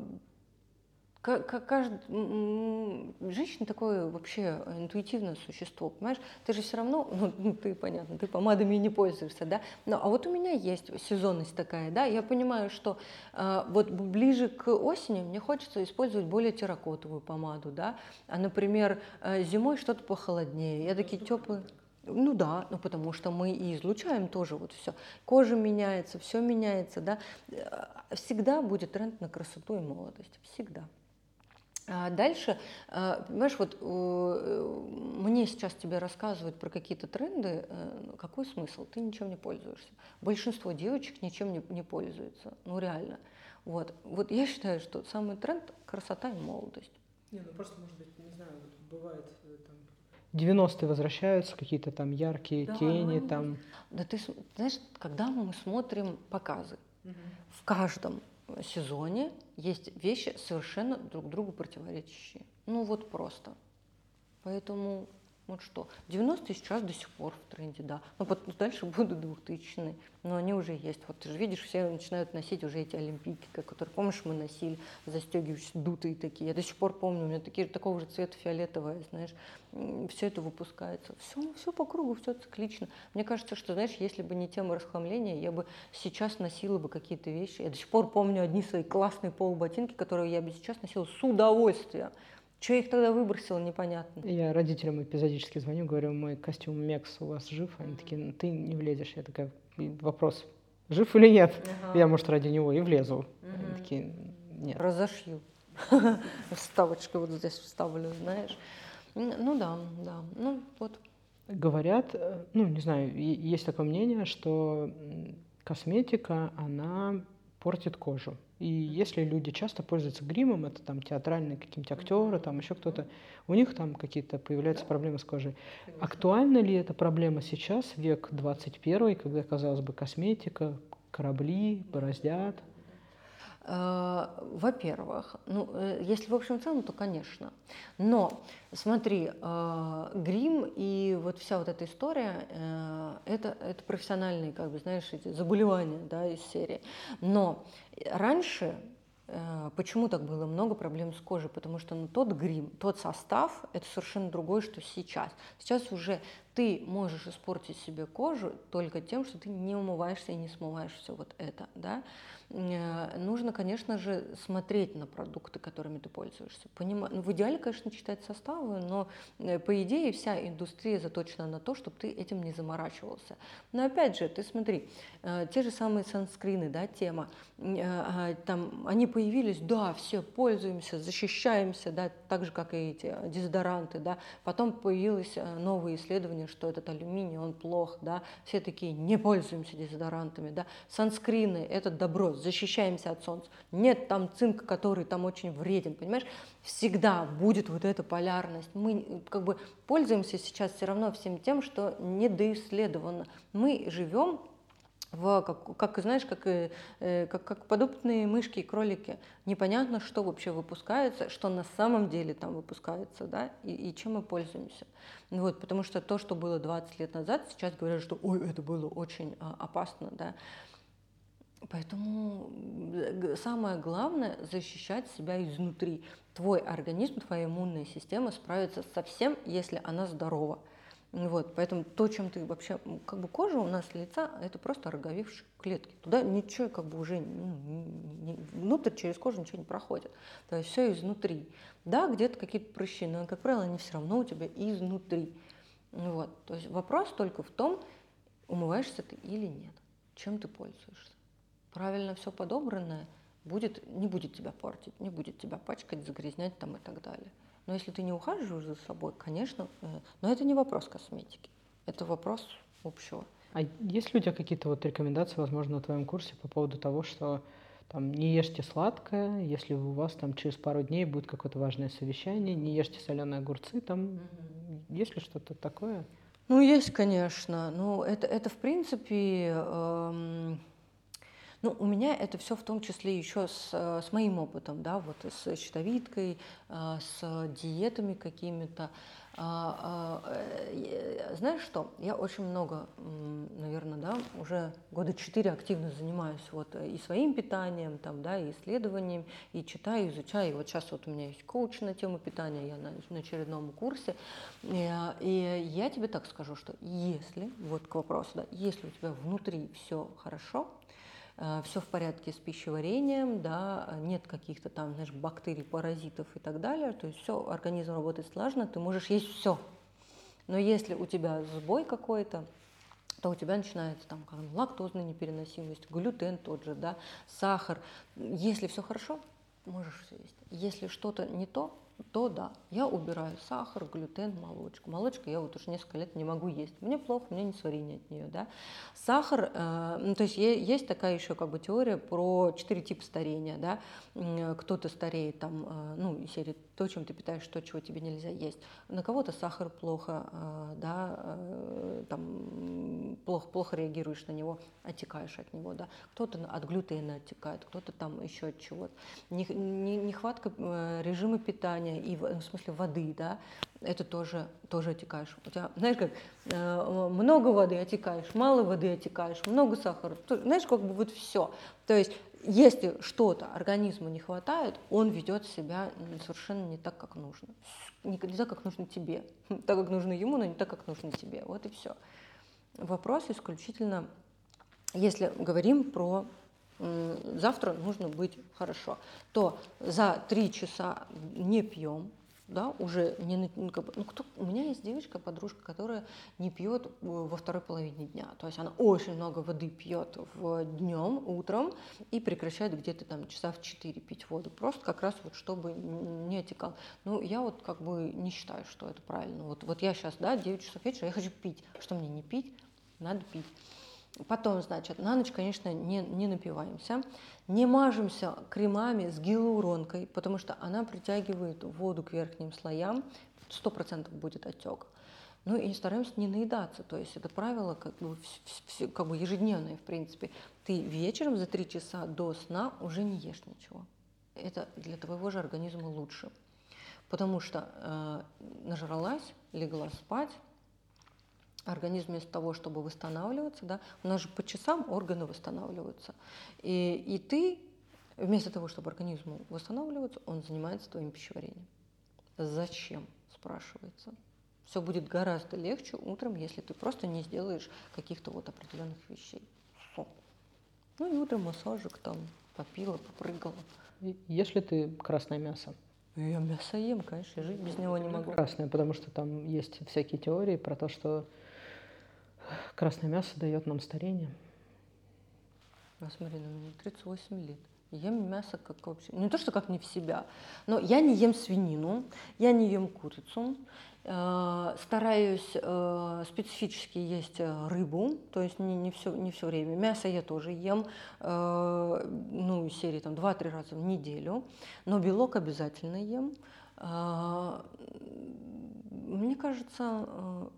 каждый, женщина такое вообще интуитивное существо, понимаешь? Ты же все равно, ну, ну ты, понятно, ты помадами не пользуешься, да? Но, а вот у меня есть сезонность такая, да, я понимаю, что э, вот ближе к осени мне хочется использовать более терракотовую помаду, да, а, например, э, зимой что-то похолоднее, я такие теплые... Ну да, ну потому что мы и излучаем тоже вот все. Кожа меняется, все меняется, да. Э, всегда будет тренд на красоту и молодость, всегда. А дальше, а, понимаешь, вот э, мне сейчас тебе рассказывают про какие-то тренды, э, какой смысл? Ты ничем не пользуешься. Большинство девочек ничем не, не пользуются, ну реально. Вот. вот я считаю, что самый тренд – красота и молодость. Не, ну просто, может быть, не знаю, бывает э, там 90-е возвращаются, какие-то там яркие да, тени, там. Да ты знаешь, когда мы смотрим показы, угу. в каждом сезоне есть вещи совершенно друг другу противоречащие. Ну вот просто. Поэтому вот что. 90-е сейчас до сих пор в тренде, да. Но потом, дальше (laughs) будут 2000-е. Но они уже есть. Вот ты же видишь, все начинают носить уже эти олимпийки, которые, помнишь, мы носили, застегивающие, дутые такие. Я до сих пор помню, у меня такие, такого же цвета фиолетовое, знаешь. Все это выпускается. Все, все по кругу, все циклично. Мне кажется, что, знаешь, если бы не тема расхламления, я бы сейчас носила бы какие-то вещи. Я до сих пор помню одни свои классные полуботинки, которые я бы сейчас носила с удовольствием. Я их тогда выбросила, непонятно. Я родителям эпизодически звоню, говорю, мой костюм Мекс у вас жив? Они такие, ну, ты не влезешь. Я такая, вопрос, жив или нет? Ага. Я, может, ради него и влезу. Угу. Они такие, нет. Разошью. (laughs) Вставочку вот здесь вставлю, знаешь. Ну да, да. Ну вот. Говорят, э, ну не знаю, есть такое мнение, что косметика, она портит кожу. И если люди часто пользуются гримом, это там театральные какие-нибудь актеры, там еще кто-то, у них там какие-то появляются проблемы с кожей. Актуальна ли эта проблема сейчас, век 21, когда, казалось бы, косметика, корабли бороздят? Э, во-первых, ну, э, если в общем целом, то, конечно. Но смотри, э, грим и вот вся вот эта история, это, это профессиональные, как бы, знаешь, эти заболевания да, из серии. Но раньше Почему так было много проблем с кожей? Потому что ну, тот грим, тот состав, это совершенно другое, что сейчас. Сейчас уже ты можешь испортить себе кожу только тем, что ты не умываешься и не смываешь все вот это. Да? Э, нужно, конечно же, смотреть на продукты, которыми ты пользуешься. Понима... Ну, в идеале, конечно, читать составы, но э, по идее вся индустрия заточена на то, чтобы ты этим не заморачивался. Но опять же, ты смотри, э, те же самые санскрины, да, тема, а, там, они появились, да, все пользуемся, защищаемся, да, так же, как и эти дезодоранты, да, потом появилось новые исследования, что этот алюминий, он плох, да, все такие, не пользуемся дезодорантами, да, санскрины, это добро, защищаемся от солнца. Нет там цинка, который там очень вреден, понимаешь? Всегда будет вот эта полярность. Мы как бы пользуемся сейчас все равно всем тем, что недоисследовано. Мы живем в, как, как знаешь, как, э, как, как подопытные мышки и кролики. Непонятно, что вообще выпускается, что на самом деле там выпускается, да, и, и чем мы пользуемся. Вот, потому что то, что было 20 лет назад, сейчас говорят, что ой, это было очень а, опасно, да. Поэтому самое главное – защищать себя изнутри. Твой организм, твоя иммунная система справится со всем, если она здорова. Вот, поэтому то, чем ты вообще, как бы кожа у нас лица, это просто роговевшие клетки. Туда ничего как бы уже, ну, не, внутрь через кожу ничего не проходит. То есть все изнутри. Да, где-то какие-то прыщи, но, как правило, они все равно у тебя изнутри. Вот, то есть вопрос только в том, умываешься ты или нет, чем ты пользуешься правильно все подобранное будет, не будет тебя портить, не будет тебя пачкать, загрязнять там и так далее. Но если ты не ухаживаешь за собой, конечно, э, но это не вопрос косметики, это вопрос общего. А есть ли у тебя какие-то вот рекомендации, возможно, на твоем курсе по поводу того, что там не ешьте сладкое, если у вас там через пару дней будет какое-то важное совещание, не ешьте соленые огурцы, там mm-hmm. есть ли что-то такое? Ну, есть, конечно. Ну, это, это в принципе, эм, Ну, у меня это все в том числе еще с, э, с моим опытом, да, вот с щитовидкой, э, с диетами какими-то. А, а, э, знаешь что? Я очень много, наверное, да, уже года четыре активно занимаюсь вот и своим питанием, там, да, и исследованием, и читаю, изучаю. И вот сейчас вот у меня есть коуч на тему питания, я на, на очередном курсе. И, и я тебе так скажу, что если, вот к вопросу, да, если у тебя внутри все хорошо, все в порядке с пищеварением, да, нет каких-то там, знаешь, бактерий, паразитов и так далее, то есть все, организм работает слаженно, ты можешь есть все. Но если у тебя сбой какой-то, то у тебя начинается там лактозная непереносимость, глютен тот же, да, сахар. Если все хорошо, можешь все есть. Если что-то не то, то да, я убираю сахар, глютен, молочку. Молочка я вот уже несколько лет не могу есть. Мне плохо, у меня несварение от нее. Да? Сахар, э, ну, то есть есть такая еще как бы теория про четыре типа старения. Да? Кто-то стареет там, э, ну, серии то, чем ты питаешь, то, чего тебе нельзя есть. На кого-то сахар плохо, э, да, э, там, плохо, плохо реагируешь на него, отекаешь от него. Да? Кто-то от глютена оттекает, кто-то там еще от чего-то. Нехватка э, режима питания и в смысле воды, да, это тоже, тоже отекаешь. У тебя, знаешь, как э, много воды отекаешь, мало воды отекаешь, много сахара, знаешь, как бы вот все. То есть, если что-то организму не хватает, он ведет себя совершенно не так, как нужно. Не, так, как нужно тебе. (laughs) Так, как нужно ему, но не так, как нужно тебе. Вот и все. Вопрос исключительно, если говорим про завтра нужно быть хорошо, то за три часа не пьем, да, уже не, ну, ну, кто, у меня есть девочка, подружка, которая не пьет во второй половине дня, то есть она очень много воды пьет в днем, утром и прекращает где-то там часа в 4 пить воду, просто как раз вот чтобы не отекал. Ну, я вот как бы не считаю, что это правильно. Вот, вот я сейчас, да, 9 часов вечера, я хочу пить. Что мне не пить? Надо пить. Потом, значит, на ночь, конечно, не, не напиваемся, не мажемся кремами с гиалуронкой, потому что она притягивает воду к верхним слоям, 100% будет отек. Ну и стараемся не наедаться, то есть это правило как бы, как бы ежедневное, в принципе. Ты вечером за три часа до сна уже не ешь ничего. Это для твоего же организма лучше. Потому что э, нажралась, легла спать, организм вместо того, чтобы восстанавливаться, да, у нас же по часам органы восстанавливаются. И, и ты вместо того, чтобы организму восстанавливаться, он занимается твоим пищеварением. Зачем, спрашивается. Все будет гораздо легче утром, если ты просто не сделаешь каких-то вот определенных вещей. Фу. Ну и утром массажик там попила, попрыгала. Если ты красное мясо? Я мясо ем, конечно, жить без него не могу. Красное, потому что там есть всякие теории про то, что Красное мясо дает нам старение. Посмотри на меня, 38 лет. Ем мясо как вообще, не то что как не в себя, но я не ем свинину, я не ем курицу, э, стараюсь э, специфически есть э, рыбу, то есть не, не, все, не все время. Мясо я тоже ем, ну, серии там 2-3 раза в неделю, но белок обязательно ем. Мне кажется,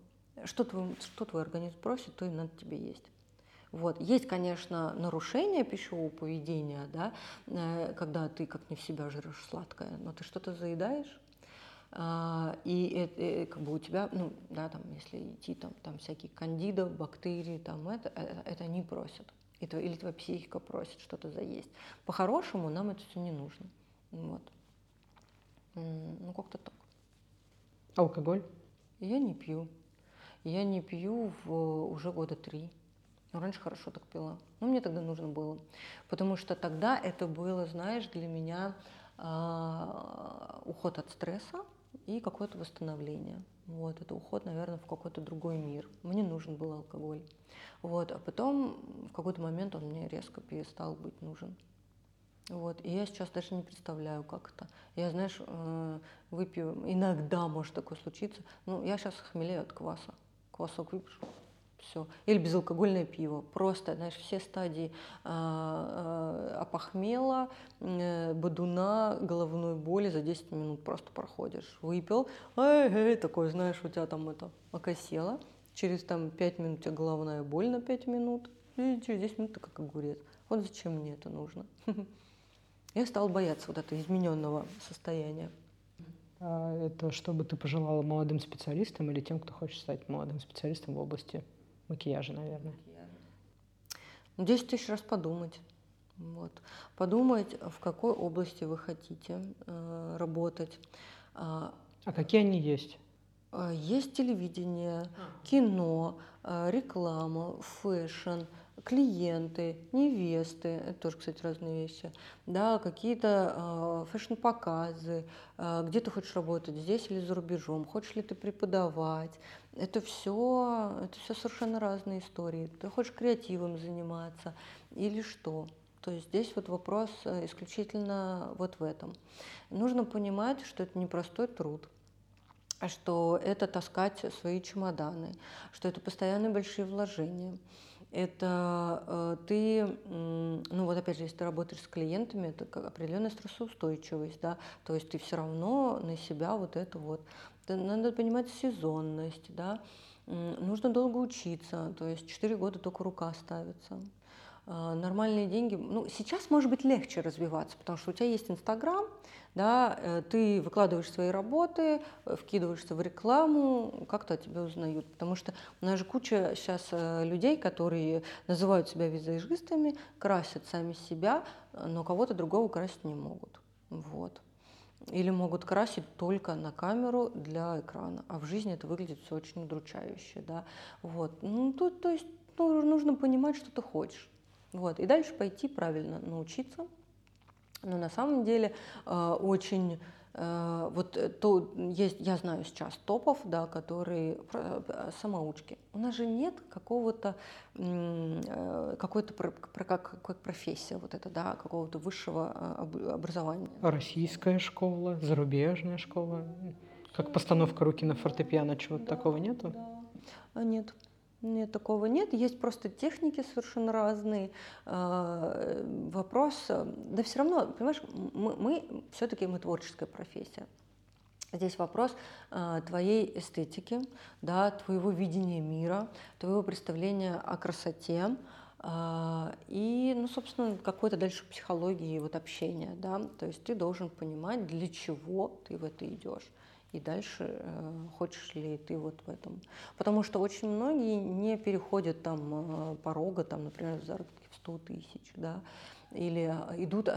что твой, что твой организм просит, то и надо тебе есть. Вот. Есть, конечно, нарушение пищевого поведения, да, э, когда ты как не в себя жрешь сладкое, но ты что-то заедаешь, а, и, это, и как бы у тебя, ну, да, там, если идти, там, там всякие кандида, бактерии, там, это, это, это они просят. И твоя, или твоя психика просит что-то заесть. По-хорошему нам это все не нужно. Вот. Ну, как-то так. Алкоголь? Я не пью. Я не пью в, уже года три. Раньше хорошо так пила. Но мне тогда нужно было. Потому что тогда это было, знаешь, для меня э, уход от стресса и какое-то восстановление. Вот, это уход, наверное, в какой-то другой мир. Мне нужен был алкоголь. Вот, а потом в какой-то момент он мне резко перестал быть нужен. Вот. И я сейчас даже не представляю, как это. Я, знаешь, э, выпью, иногда может такое случиться. Ну, я сейчас хмелею от кваса квасок выпьешь, все. Или безалкогольное пиво. Просто, знаешь, все стадии а, опохмела, э, бодуна, головной боли за 10 минут просто проходишь. Выпил, эй, эй, такой, знаешь, у тебя там это окосело. Через там 5 минут у тебя головная боль на 5 минут. и через 10 минут ты как огурец. Вот зачем мне это нужно? (laughs) Я стала бояться вот этого измененного состояния. А это что бы ты пожелала молодым специалистам или тем, кто хочет стать молодым специалистом в области макияжа, наверное? Ну, 10 тысяч раз подумать. Вот. Подумать, в какой области вы хотите э, работать. А, а какие они есть? А, есть телевидение, а. кино, а, реклама, fashion, клиенты, невесты, это тоже, кстати, разные вещи, да, какие-то э, fashion-показы, э, где ты хочешь работать, здесь или за рубежом, хочешь ли ты преподавать, это все, это все совершенно разные истории. Ты хочешь креативом заниматься или что? То есть здесь вот вопрос э, исключительно вот в этом. Нужно понимать, что это непростой труд, что это таскать свои чемоданы, что это постоянные большие вложения. Это э, ты, ну вот опять же, если ты работаешь с клиентами, это как определенная стрессоустойчивость, да, то есть ты все равно на себя вот это вот. Надо понимать сезонность, да, нужно долго учиться, то есть 4 года только рука ставится. А, нормальные деньги. Ну, сейчас может быть легче развиваться, потому что у тебя есть Инстаграм, да, э, ты выкладываешь свои работы, э, вкидываешься в рекламу, как-то о тебе узнают. Потому что у нас же куча сейчас э, людей, которые называют себя визажистами, красят сами себя, но кого-то другого красить не могут. Вот. Или могут красить только на камеру для экрана, а в жизни это выглядит все очень удручающе. Да? Вот. Ну, тут, то есть ну, нужно понимать, что ты хочешь. Вот. И дальше пойти правильно научиться. Но на самом деле э, очень э, вот то есть, я знаю сейчас топов, да, которые э, самоучки. У нас же нет какого-то какой-то как, как профессия вот это, да, какого-то высшего образования. Российская школа, зарубежная школа, как постановка руки на фортепиано, чего-то да, такого нету? Да. Нет. Нет, такого нет. Есть просто техники совершенно разные. А, вопрос, да все равно, понимаешь, мы, мы все-таки мы творческая профессия. Здесь вопрос э, твоей эстетики, да, твоего видения мира, твоего представления о красоте э, и, ну, собственно, какой-то дальше психологии и вот общения, да. То есть ты должен понимать, для чего ты в это идешь и дальше э, хочешь ли ты вот в этом. Потому что очень многие не переходят там э, порога, там, например, заработки в 100 тысяч, да, или идут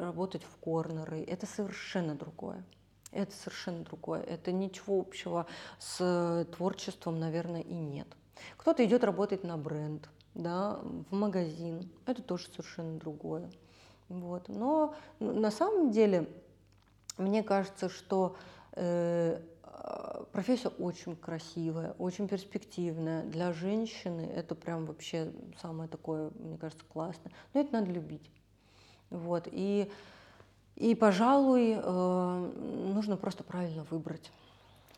работать в корнеры. Это совершенно другое. Это совершенно другое. Это ничего общего с творчеством, наверное, и нет. Кто-то идет работать на бренд, да, в магазин. Это тоже совершенно другое. Вот. Но на самом деле, мне кажется, что Э, профессия очень красивая, очень перспективная. Для женщины это прям вообще самое такое, мне кажется, классное. Но это надо любить. Вот. И, и пожалуй, э, нужно просто правильно выбрать.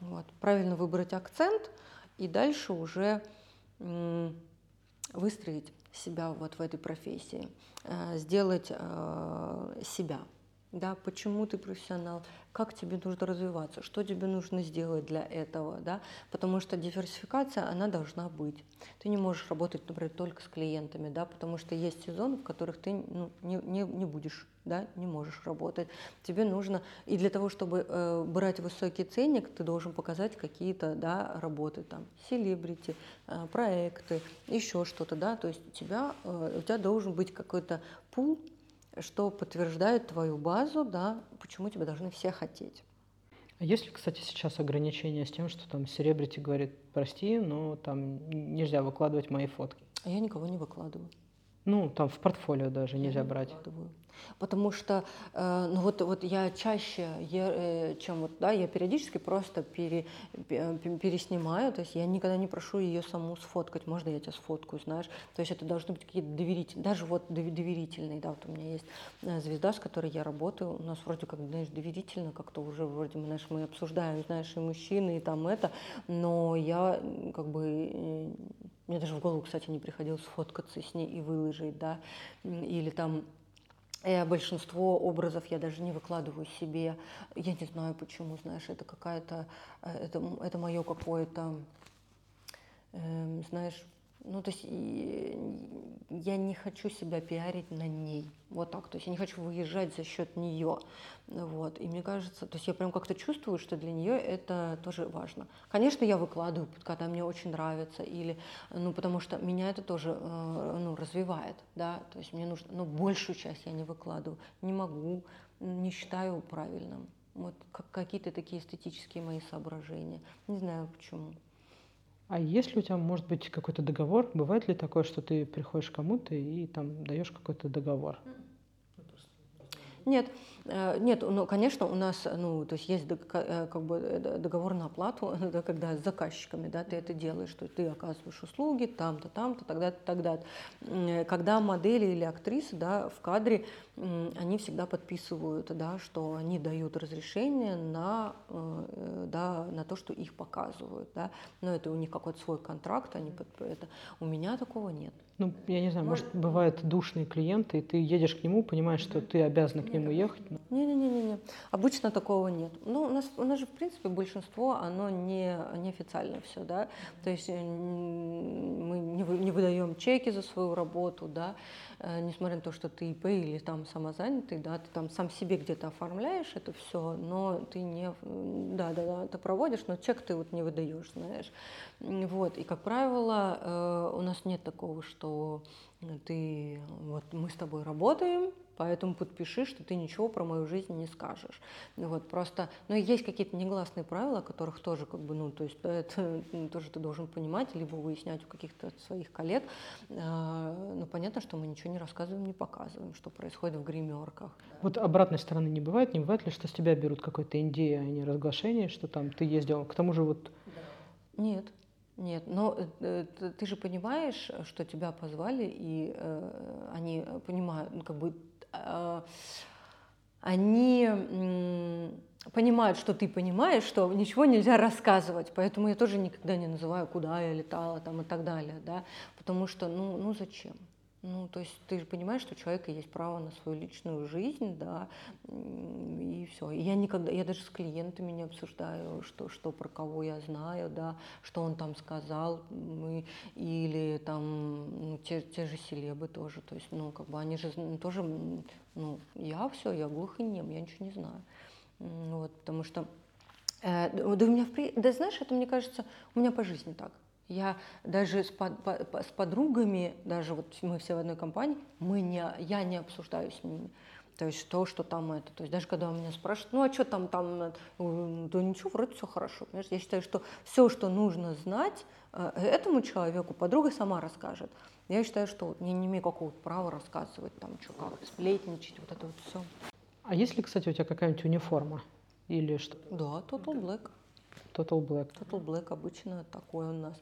Вот. Правильно выбрать акцент и дальше уже выстроить себя вот в этой профессии, э, сделать себя. Да, почему ты профессионал, как тебе нужно развиваться, что тебе нужно сделать для этого, да, потому что диверсификация, она должна быть. Ты не можешь работать, например, только с клиентами, да, потому что есть сезоны, в которых ты ну, не, не, не будешь, да, не можешь работать. Тебе нужно, и для того, чтобы э, брать высокий ценник, ты должен показать какие-то, да, работы, там, селебрити, э, проекты, еще что-то, да, то есть у тебя, э, у тебя должен быть какой-то пул что подтверждает твою базу, да, почему тебя должны все хотеть. А есть ли, кстати, сейчас ограничения с тем, что там селебрити говорит, прости, но там нельзя выкладывать мои фотки? А я никого не выкладываю. Ну, там в портфолио даже нельзя я брать. Выкладываю. Потому что, э, ну вот, вот я чаще, э, чем вот, да, я периодически просто пере, переснимаю, то есть я никогда не прошу ее саму сфоткать, можно я тебя сфоткаю, знаешь, то есть это должны быть какие-то доверительные, даже вот доверительные, да, вот у меня есть э, звезда, с которой я работаю, у нас вроде как, знаешь, доверительно, как-то уже вроде, мы, знаешь, мы обсуждаем, знаешь, и мужчины, и там это, но я как бы, мне даже в голову, кстати, не приходилось сфоткаться с ней и выложить, да, или там большинство образов я даже не выкладываю себе. Я не знаю почему, знаешь, это какая-то, э, это, это мое какое-то, э, знаешь, Ну, то есть я не хочу себя пиарить на ней. Вот так. То есть я не хочу выезжать за счет нее. Вот. И мне кажется, то есть я прям как-то чувствую, что для нее это тоже важно. Конечно, я выкладываю, когда мне очень нравится, или, ну, потому что меня это тоже э, ну, развивает, да, то есть мне нужно, но ну, большую часть я не выкладываю, не могу, не считаю правильным. Вот как, какие-то такие эстетические мои соображения. Не знаю почему. А если у тебя может быть какой-то договор? Бывает ли такое, что ты приходишь кому-то и там даешь какой-то договор? Нет, э, нет, ну, конечно, у нас, ну, то есть есть э, как бы э, договор на оплату, (laughs) да, когда с заказчиками, да, ты это делаешь, что ты оказываешь услуги там-то, там-то, тогда-то, тогда-то. Когда модели или актрисы, да, в кадре, они всегда подписывают, да, что они дают разрешение на, да, на то, что их показывают, да, но это у них какой-то свой контракт, они это. У меня такого нет. Ну, я не знаю, может, бывают душные клиенты, и ты едешь к нему, понимаешь, что ты обязана к нему ехать. Не-не-не, обычно такого нет. Ну, у нас, у нас же, в принципе, большинство, оно не, неофициально все, да, то есть мы не, не выдаем чеки за свою работу, да, Э, несмотря на то, что ты ИП или там самозанятый, да, ты там сам себе где-то оформляешь это все, но ты не, да, да, да, ты проводишь, но чек ты вот не выдаешь, знаешь. Вот, и, как правило, э, у нас нет такого, что ты, вот мы с тобой работаем, поэтому подпиши, что ты ничего про мою жизнь не скажешь. Вот, просто, ну, есть какие-то негласные правила, которых тоже, как бы, ну, то есть (laughs) это тоже ты должен понимать, либо выяснять у каких-то своих коллег. А, ну, понятно, что мы ничего не рассказываем, не показываем, что происходит в гримерках. Вот обратной стороны не бывает? Не бывает ли, что с тебя берут какой-то индея, а не разглашение, что там ты ездил? К тому же вот... Нет, нет, но э, ты же понимаешь, что тебя позвали, и э, они понимают, ну, как бы э, они понимают, что ты понимаешь, что ничего нельзя рассказывать, поэтому я тоже никогда не называю, куда я летала там и так далее, да, потому что, ну, ну зачем? Ну, то есть ты же понимаешь, что у человека есть право на свою личную жизнь, да, и все. И я никогда, я даже с клиентами не обсуждаю, что, что про кого я знаю, да, что он там сказал, мы, или там ну, те, те же селебы тоже, то есть, ну, как бы они же тоже, ну, я все, я глух и нем, я ничего не знаю. Вот, потому что, э, да, у меня, в, да знаешь, это, мне кажется, у меня по жизни так. Я даже с, под, с подругами, даже вот мы все в одной компании, мы не, я не обсуждаю с ними. То есть то, что там это. То есть даже когда у меня спрашивают, ну а что там, там, э, да ничего, вроде все хорошо. Понимаешь? Я считаю, что все, что нужно знать э, этому человеку, подруга сама расскажет. Я считаю, что я не имею какого-то права рассказывать там, что как, сплетничать, вот это вот все. А есть ли, кстати, у тебя какая-нибудь униформа? Или что? Да, Total Black. Total Black. Total Black обычно такой у нас.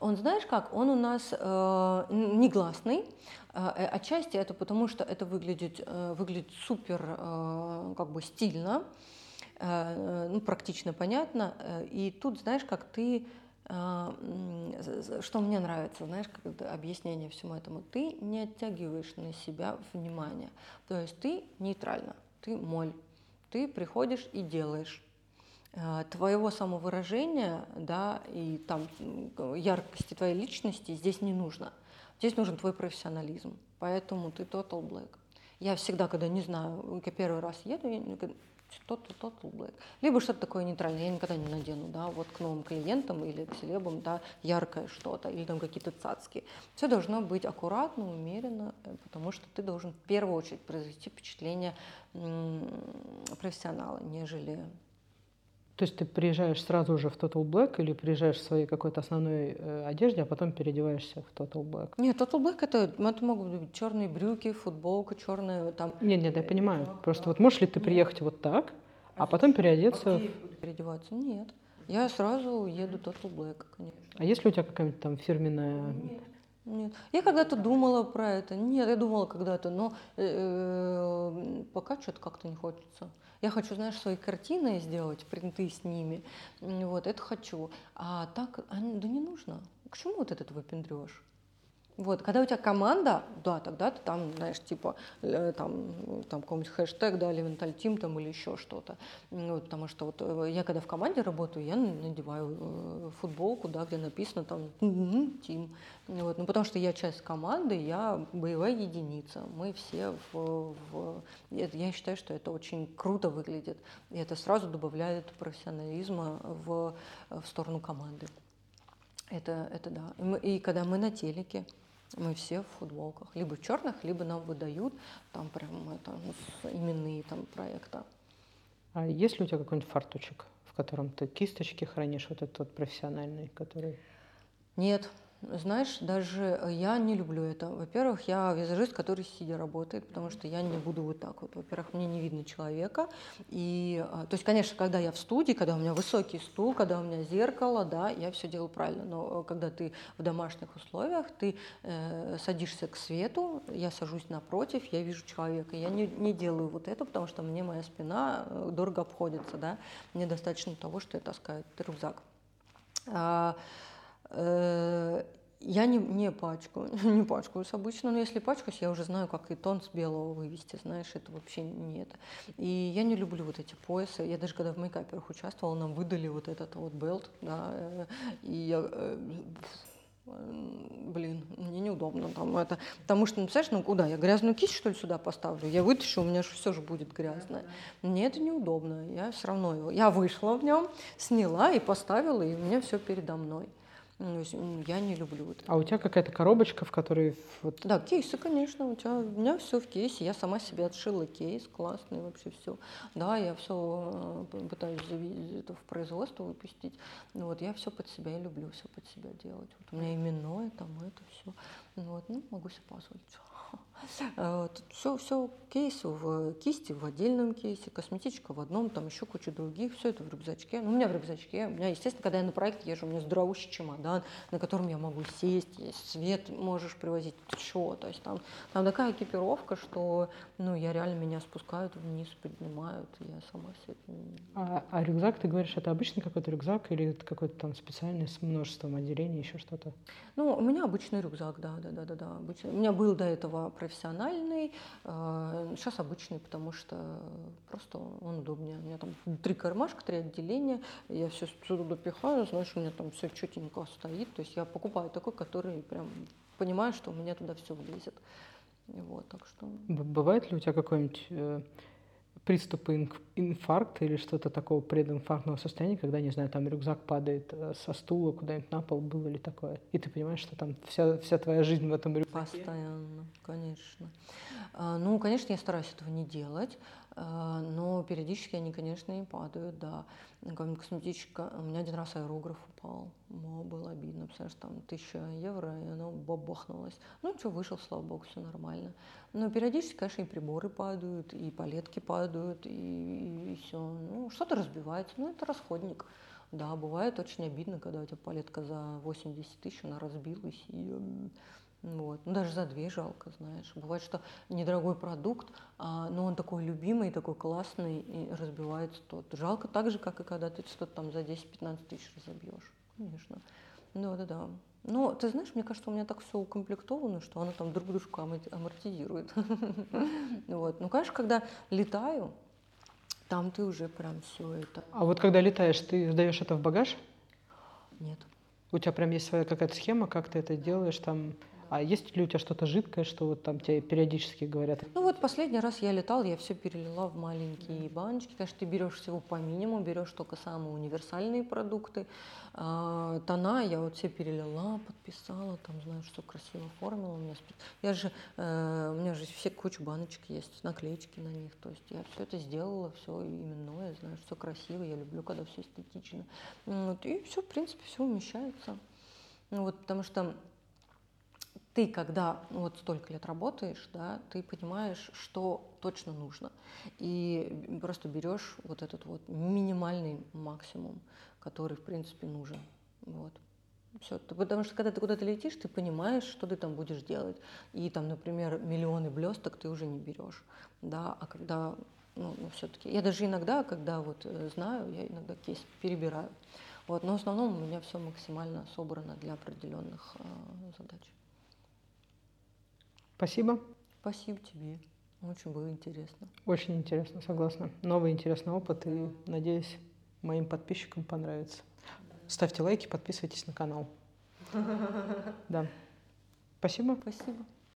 Он, знаешь как, он у нас э, негласный. Э, отчасти это потому, что это выглядит, э, выглядит супер э, как бы стильно, э, ну, практично понятно. Э, и тут, знаешь, как ты э, что мне нравится, знаешь, как объяснение всему этому, ты не оттягиваешь на себя внимание. То есть ты нейтрально, ты моль, ты приходишь и делаешь. Э, твоего самовыражения, да, и там яркости твоей личности здесь не нужно. Здесь нужен твой профессионализм. Поэтому ты total black. Я всегда, когда не знаю, я первый раз еду, я что-то total black. Либо что-то такое нейтральное, я никогда не надену, да, вот к новым клиентам или к селебам, да, яркое что-то, или там какие-то цацки. Все должно быть аккуратно, умеренно, э, потому что ты должен в первую очередь произвести впечатление профессионала, нежели то есть ты приезжаешь сразу же в Total Black или приезжаешь в своей какой-то основной э, одежде, а потом переодеваешься в Total Black? Нет, Total Black это, это могут быть черные брюки, футболка, черная там. Нет, нет, я понимаю. Просто вот можешь ли ты приехать нет. вот так, а потом переодеться? А переодеваться? Нет. Я сразу еду Total Black, конечно. А есть ли у тебя какая-нибудь там фирменная нет. Нет. Я когда-то думала про это. Нет, я думала когда-то, но э, э пока что-то как-то не хочется. Я хочу, знаешь, свои картины сделать, принты с ними. Вот, это хочу. А так, а, да не нужно. К чему вот этот выпендрешь? Вот, когда у тебя команда, да, тогда ты там, знаешь, типа, э, там, там какой-нибудь хэштег, да, Elemental Team там или еще что-то. Вот, потому что вот э, я когда в команде работаю, я надеваю э, футболку, да, где написано там Team. Вот, ну, потому что я часть команды, я боевая единица. Мы все в, в... Я считаю, что это очень круто выглядит. И это сразу добавляет профессионализма в, в сторону команды. Это, это да. И, мы, и когда мы на телеке, мы все в футболках, либо в черных, либо нам выдают там прям это, именные там проекта. А есть ли у тебя какой-нибудь фартучек, в котором ты кисточки хранишь, вот этот вот профессиональный, который... Нет, знаешь, даже я не люблю это. Во-первых, я визажист, который сидя работает, потому что я не буду вот так вот. Во-первых, мне не видно человека. И, а, то есть, конечно, когда я в студии, когда у меня высокий стул, когда у меня зеркало, да, я все делаю правильно. Но э, когда ты в домашних условиях, ты э, садишься к свету, я сажусь напротив, я вижу человека. Я не, не делаю вот это, потому что мне моя спина э, дорого обходится, да. Мне достаточно того, что я таскаю рюкзак. Э, я не, не пачкаю, (laughs) не пачкаюсь обычно, но если пачкаюсь, я уже знаю, как и тон с белого вывести, знаешь, это вообще не это. И я не люблю вот эти поясы. Я даже когда в мейкаперах участвовала, нам выдали вот этот вот белт, да, э, и я э, блин, мне неудобно там это, потому что, ну, представляешь, ну куда, я грязную кисть, что ли, сюда поставлю, я вытащу, у меня же все же будет грязное. Мне это неудобно, я все равно его, я вышла в нем, сняла и поставила, и у меня все передо мной. Ну, я не люблю это. А у тебя какая-то коробочка, в которой... Вот... Да, кейсы, конечно. У, тебя, у меня все в кейсе. Я сама себе отшила кейс, классный вообще все. Да, я все э, пытаюсь это в производство выпустить. Ну, вот я все под себя и люблю все под себя делать. Вот у меня именное, там это все. Ну, вот, ну, могу себе позволить. (laughs) Все, все кейсы в кисти, в отдельном кейсе, косметичка в одном, там еще куча других, все это в рюкзачке. Ну, у меня в рюкзачке, у меня, естественно, когда я на проект езжу, у меня здоровущий чемодан, на котором я могу сесть, есть свет можешь привозить, ты что, то есть там, там такая экипировка, что, ну, я реально меня спускают вниз, поднимают, я сама этим... А, а рюкзак, ты говоришь, это обычный какой-то рюкзак или это какой-то там специальный с множеством отделений, еще что-то? Ну, у меня обычный рюкзак, да, да, да, да, да, обычный. У меня был до этого профессиональный, сейчас а, обычный, потому что просто он удобнее. У меня там три кармашка, три отделения, я все туда пихаю, знаешь, у меня там все четенько стоит. То есть я покупаю такой, который прям понимаю, что у меня туда все влезет. Вот, так что... Бывает ли у тебя какой-нибудь э, приступы инфаркта или что-то такого прединфарктного состояния, когда, не знаю, там рюкзак падает э, со стула куда-нибудь на пол, было ли такое? И ты понимаешь, что там вся, вся твоя жизнь в этом рюкзаке? Постоянно, конечно. А, ну, конечно, я стараюсь этого не делать, но периодически они, конечно, и падают, да. Какая-нибудь косметичка, у меня один раз аэрограф упал, О, было обидно, представляешь, там тысяча евро, и оно бабахнулось. Ну, что, вышел, слава богу, все нормально. Но периодически, конечно, и приборы падают, и палетки падают, и, и, и все. Ну, что-то разбивается, ну, это расходник. Да, бывает очень обидно, когда у тебя палетка за 80 тысяч, она разбилась, и вот. Ну, даже за две жалко, знаешь. Бывает, что недорогой продукт, а, но он такой любимый, такой классный, и разбивается тот. Жалко так же, как и когда ты что-то там за 10-15 тысяч разобьешь. Конечно. Да, да, да. Но ты знаешь, мне кажется, у меня так все укомплектовано, что оно там друг дружку амортизирует. (laughs) Вот. Ну, конечно, когда летаю, там ты уже прям все это. А вот когда летаешь, ты сдаешь это в багаж? Нет. У тебя прям есть своя какая-то схема, как ты это делаешь там? А есть ли у тебя что-то жидкое, что вот там тебе периодически говорят? Ну вот последний раз я летал, я все перелила в маленькие баночки. Конечно, ты берешь всего по минимуму, берешь только самые универсальные продукты. А, тона я вот все перелила, подписала, там, знаю, что красиво оформила. У меня, я же, э, у меня же все куча баночек есть, наклеечки на них. То есть я все это сделала, все именное, знаю, все красиво, я люблю, когда все эстетично. Вот, и все, в принципе, все умещается. Ну, вот, потому что ты, когда ну, вот столько лет работаешь, да, ты понимаешь, что точно нужно. И просто берешь вот этот вот минимальный максимум, который, в принципе, нужен. Вот. Все. Потому что когда ты куда-то летишь, ты понимаешь, что ты там будешь делать. И там, например, миллионы блесток ты уже не берешь. Да? А когда, ну, ну все-таки. Я даже иногда, когда вот э, знаю, я иногда кейс перебираю. Вот. Но в основном у меня все максимально собрано для определенных э, задач. Спасибо. Спасибо тебе. Очень было интересно. Очень интересно, согласна. Новый интересный опыт и, надеюсь, моим подписчикам понравится. Ставьте лайки, подписывайтесь на канал. (laughs) Да. Спасибо. Спасибо.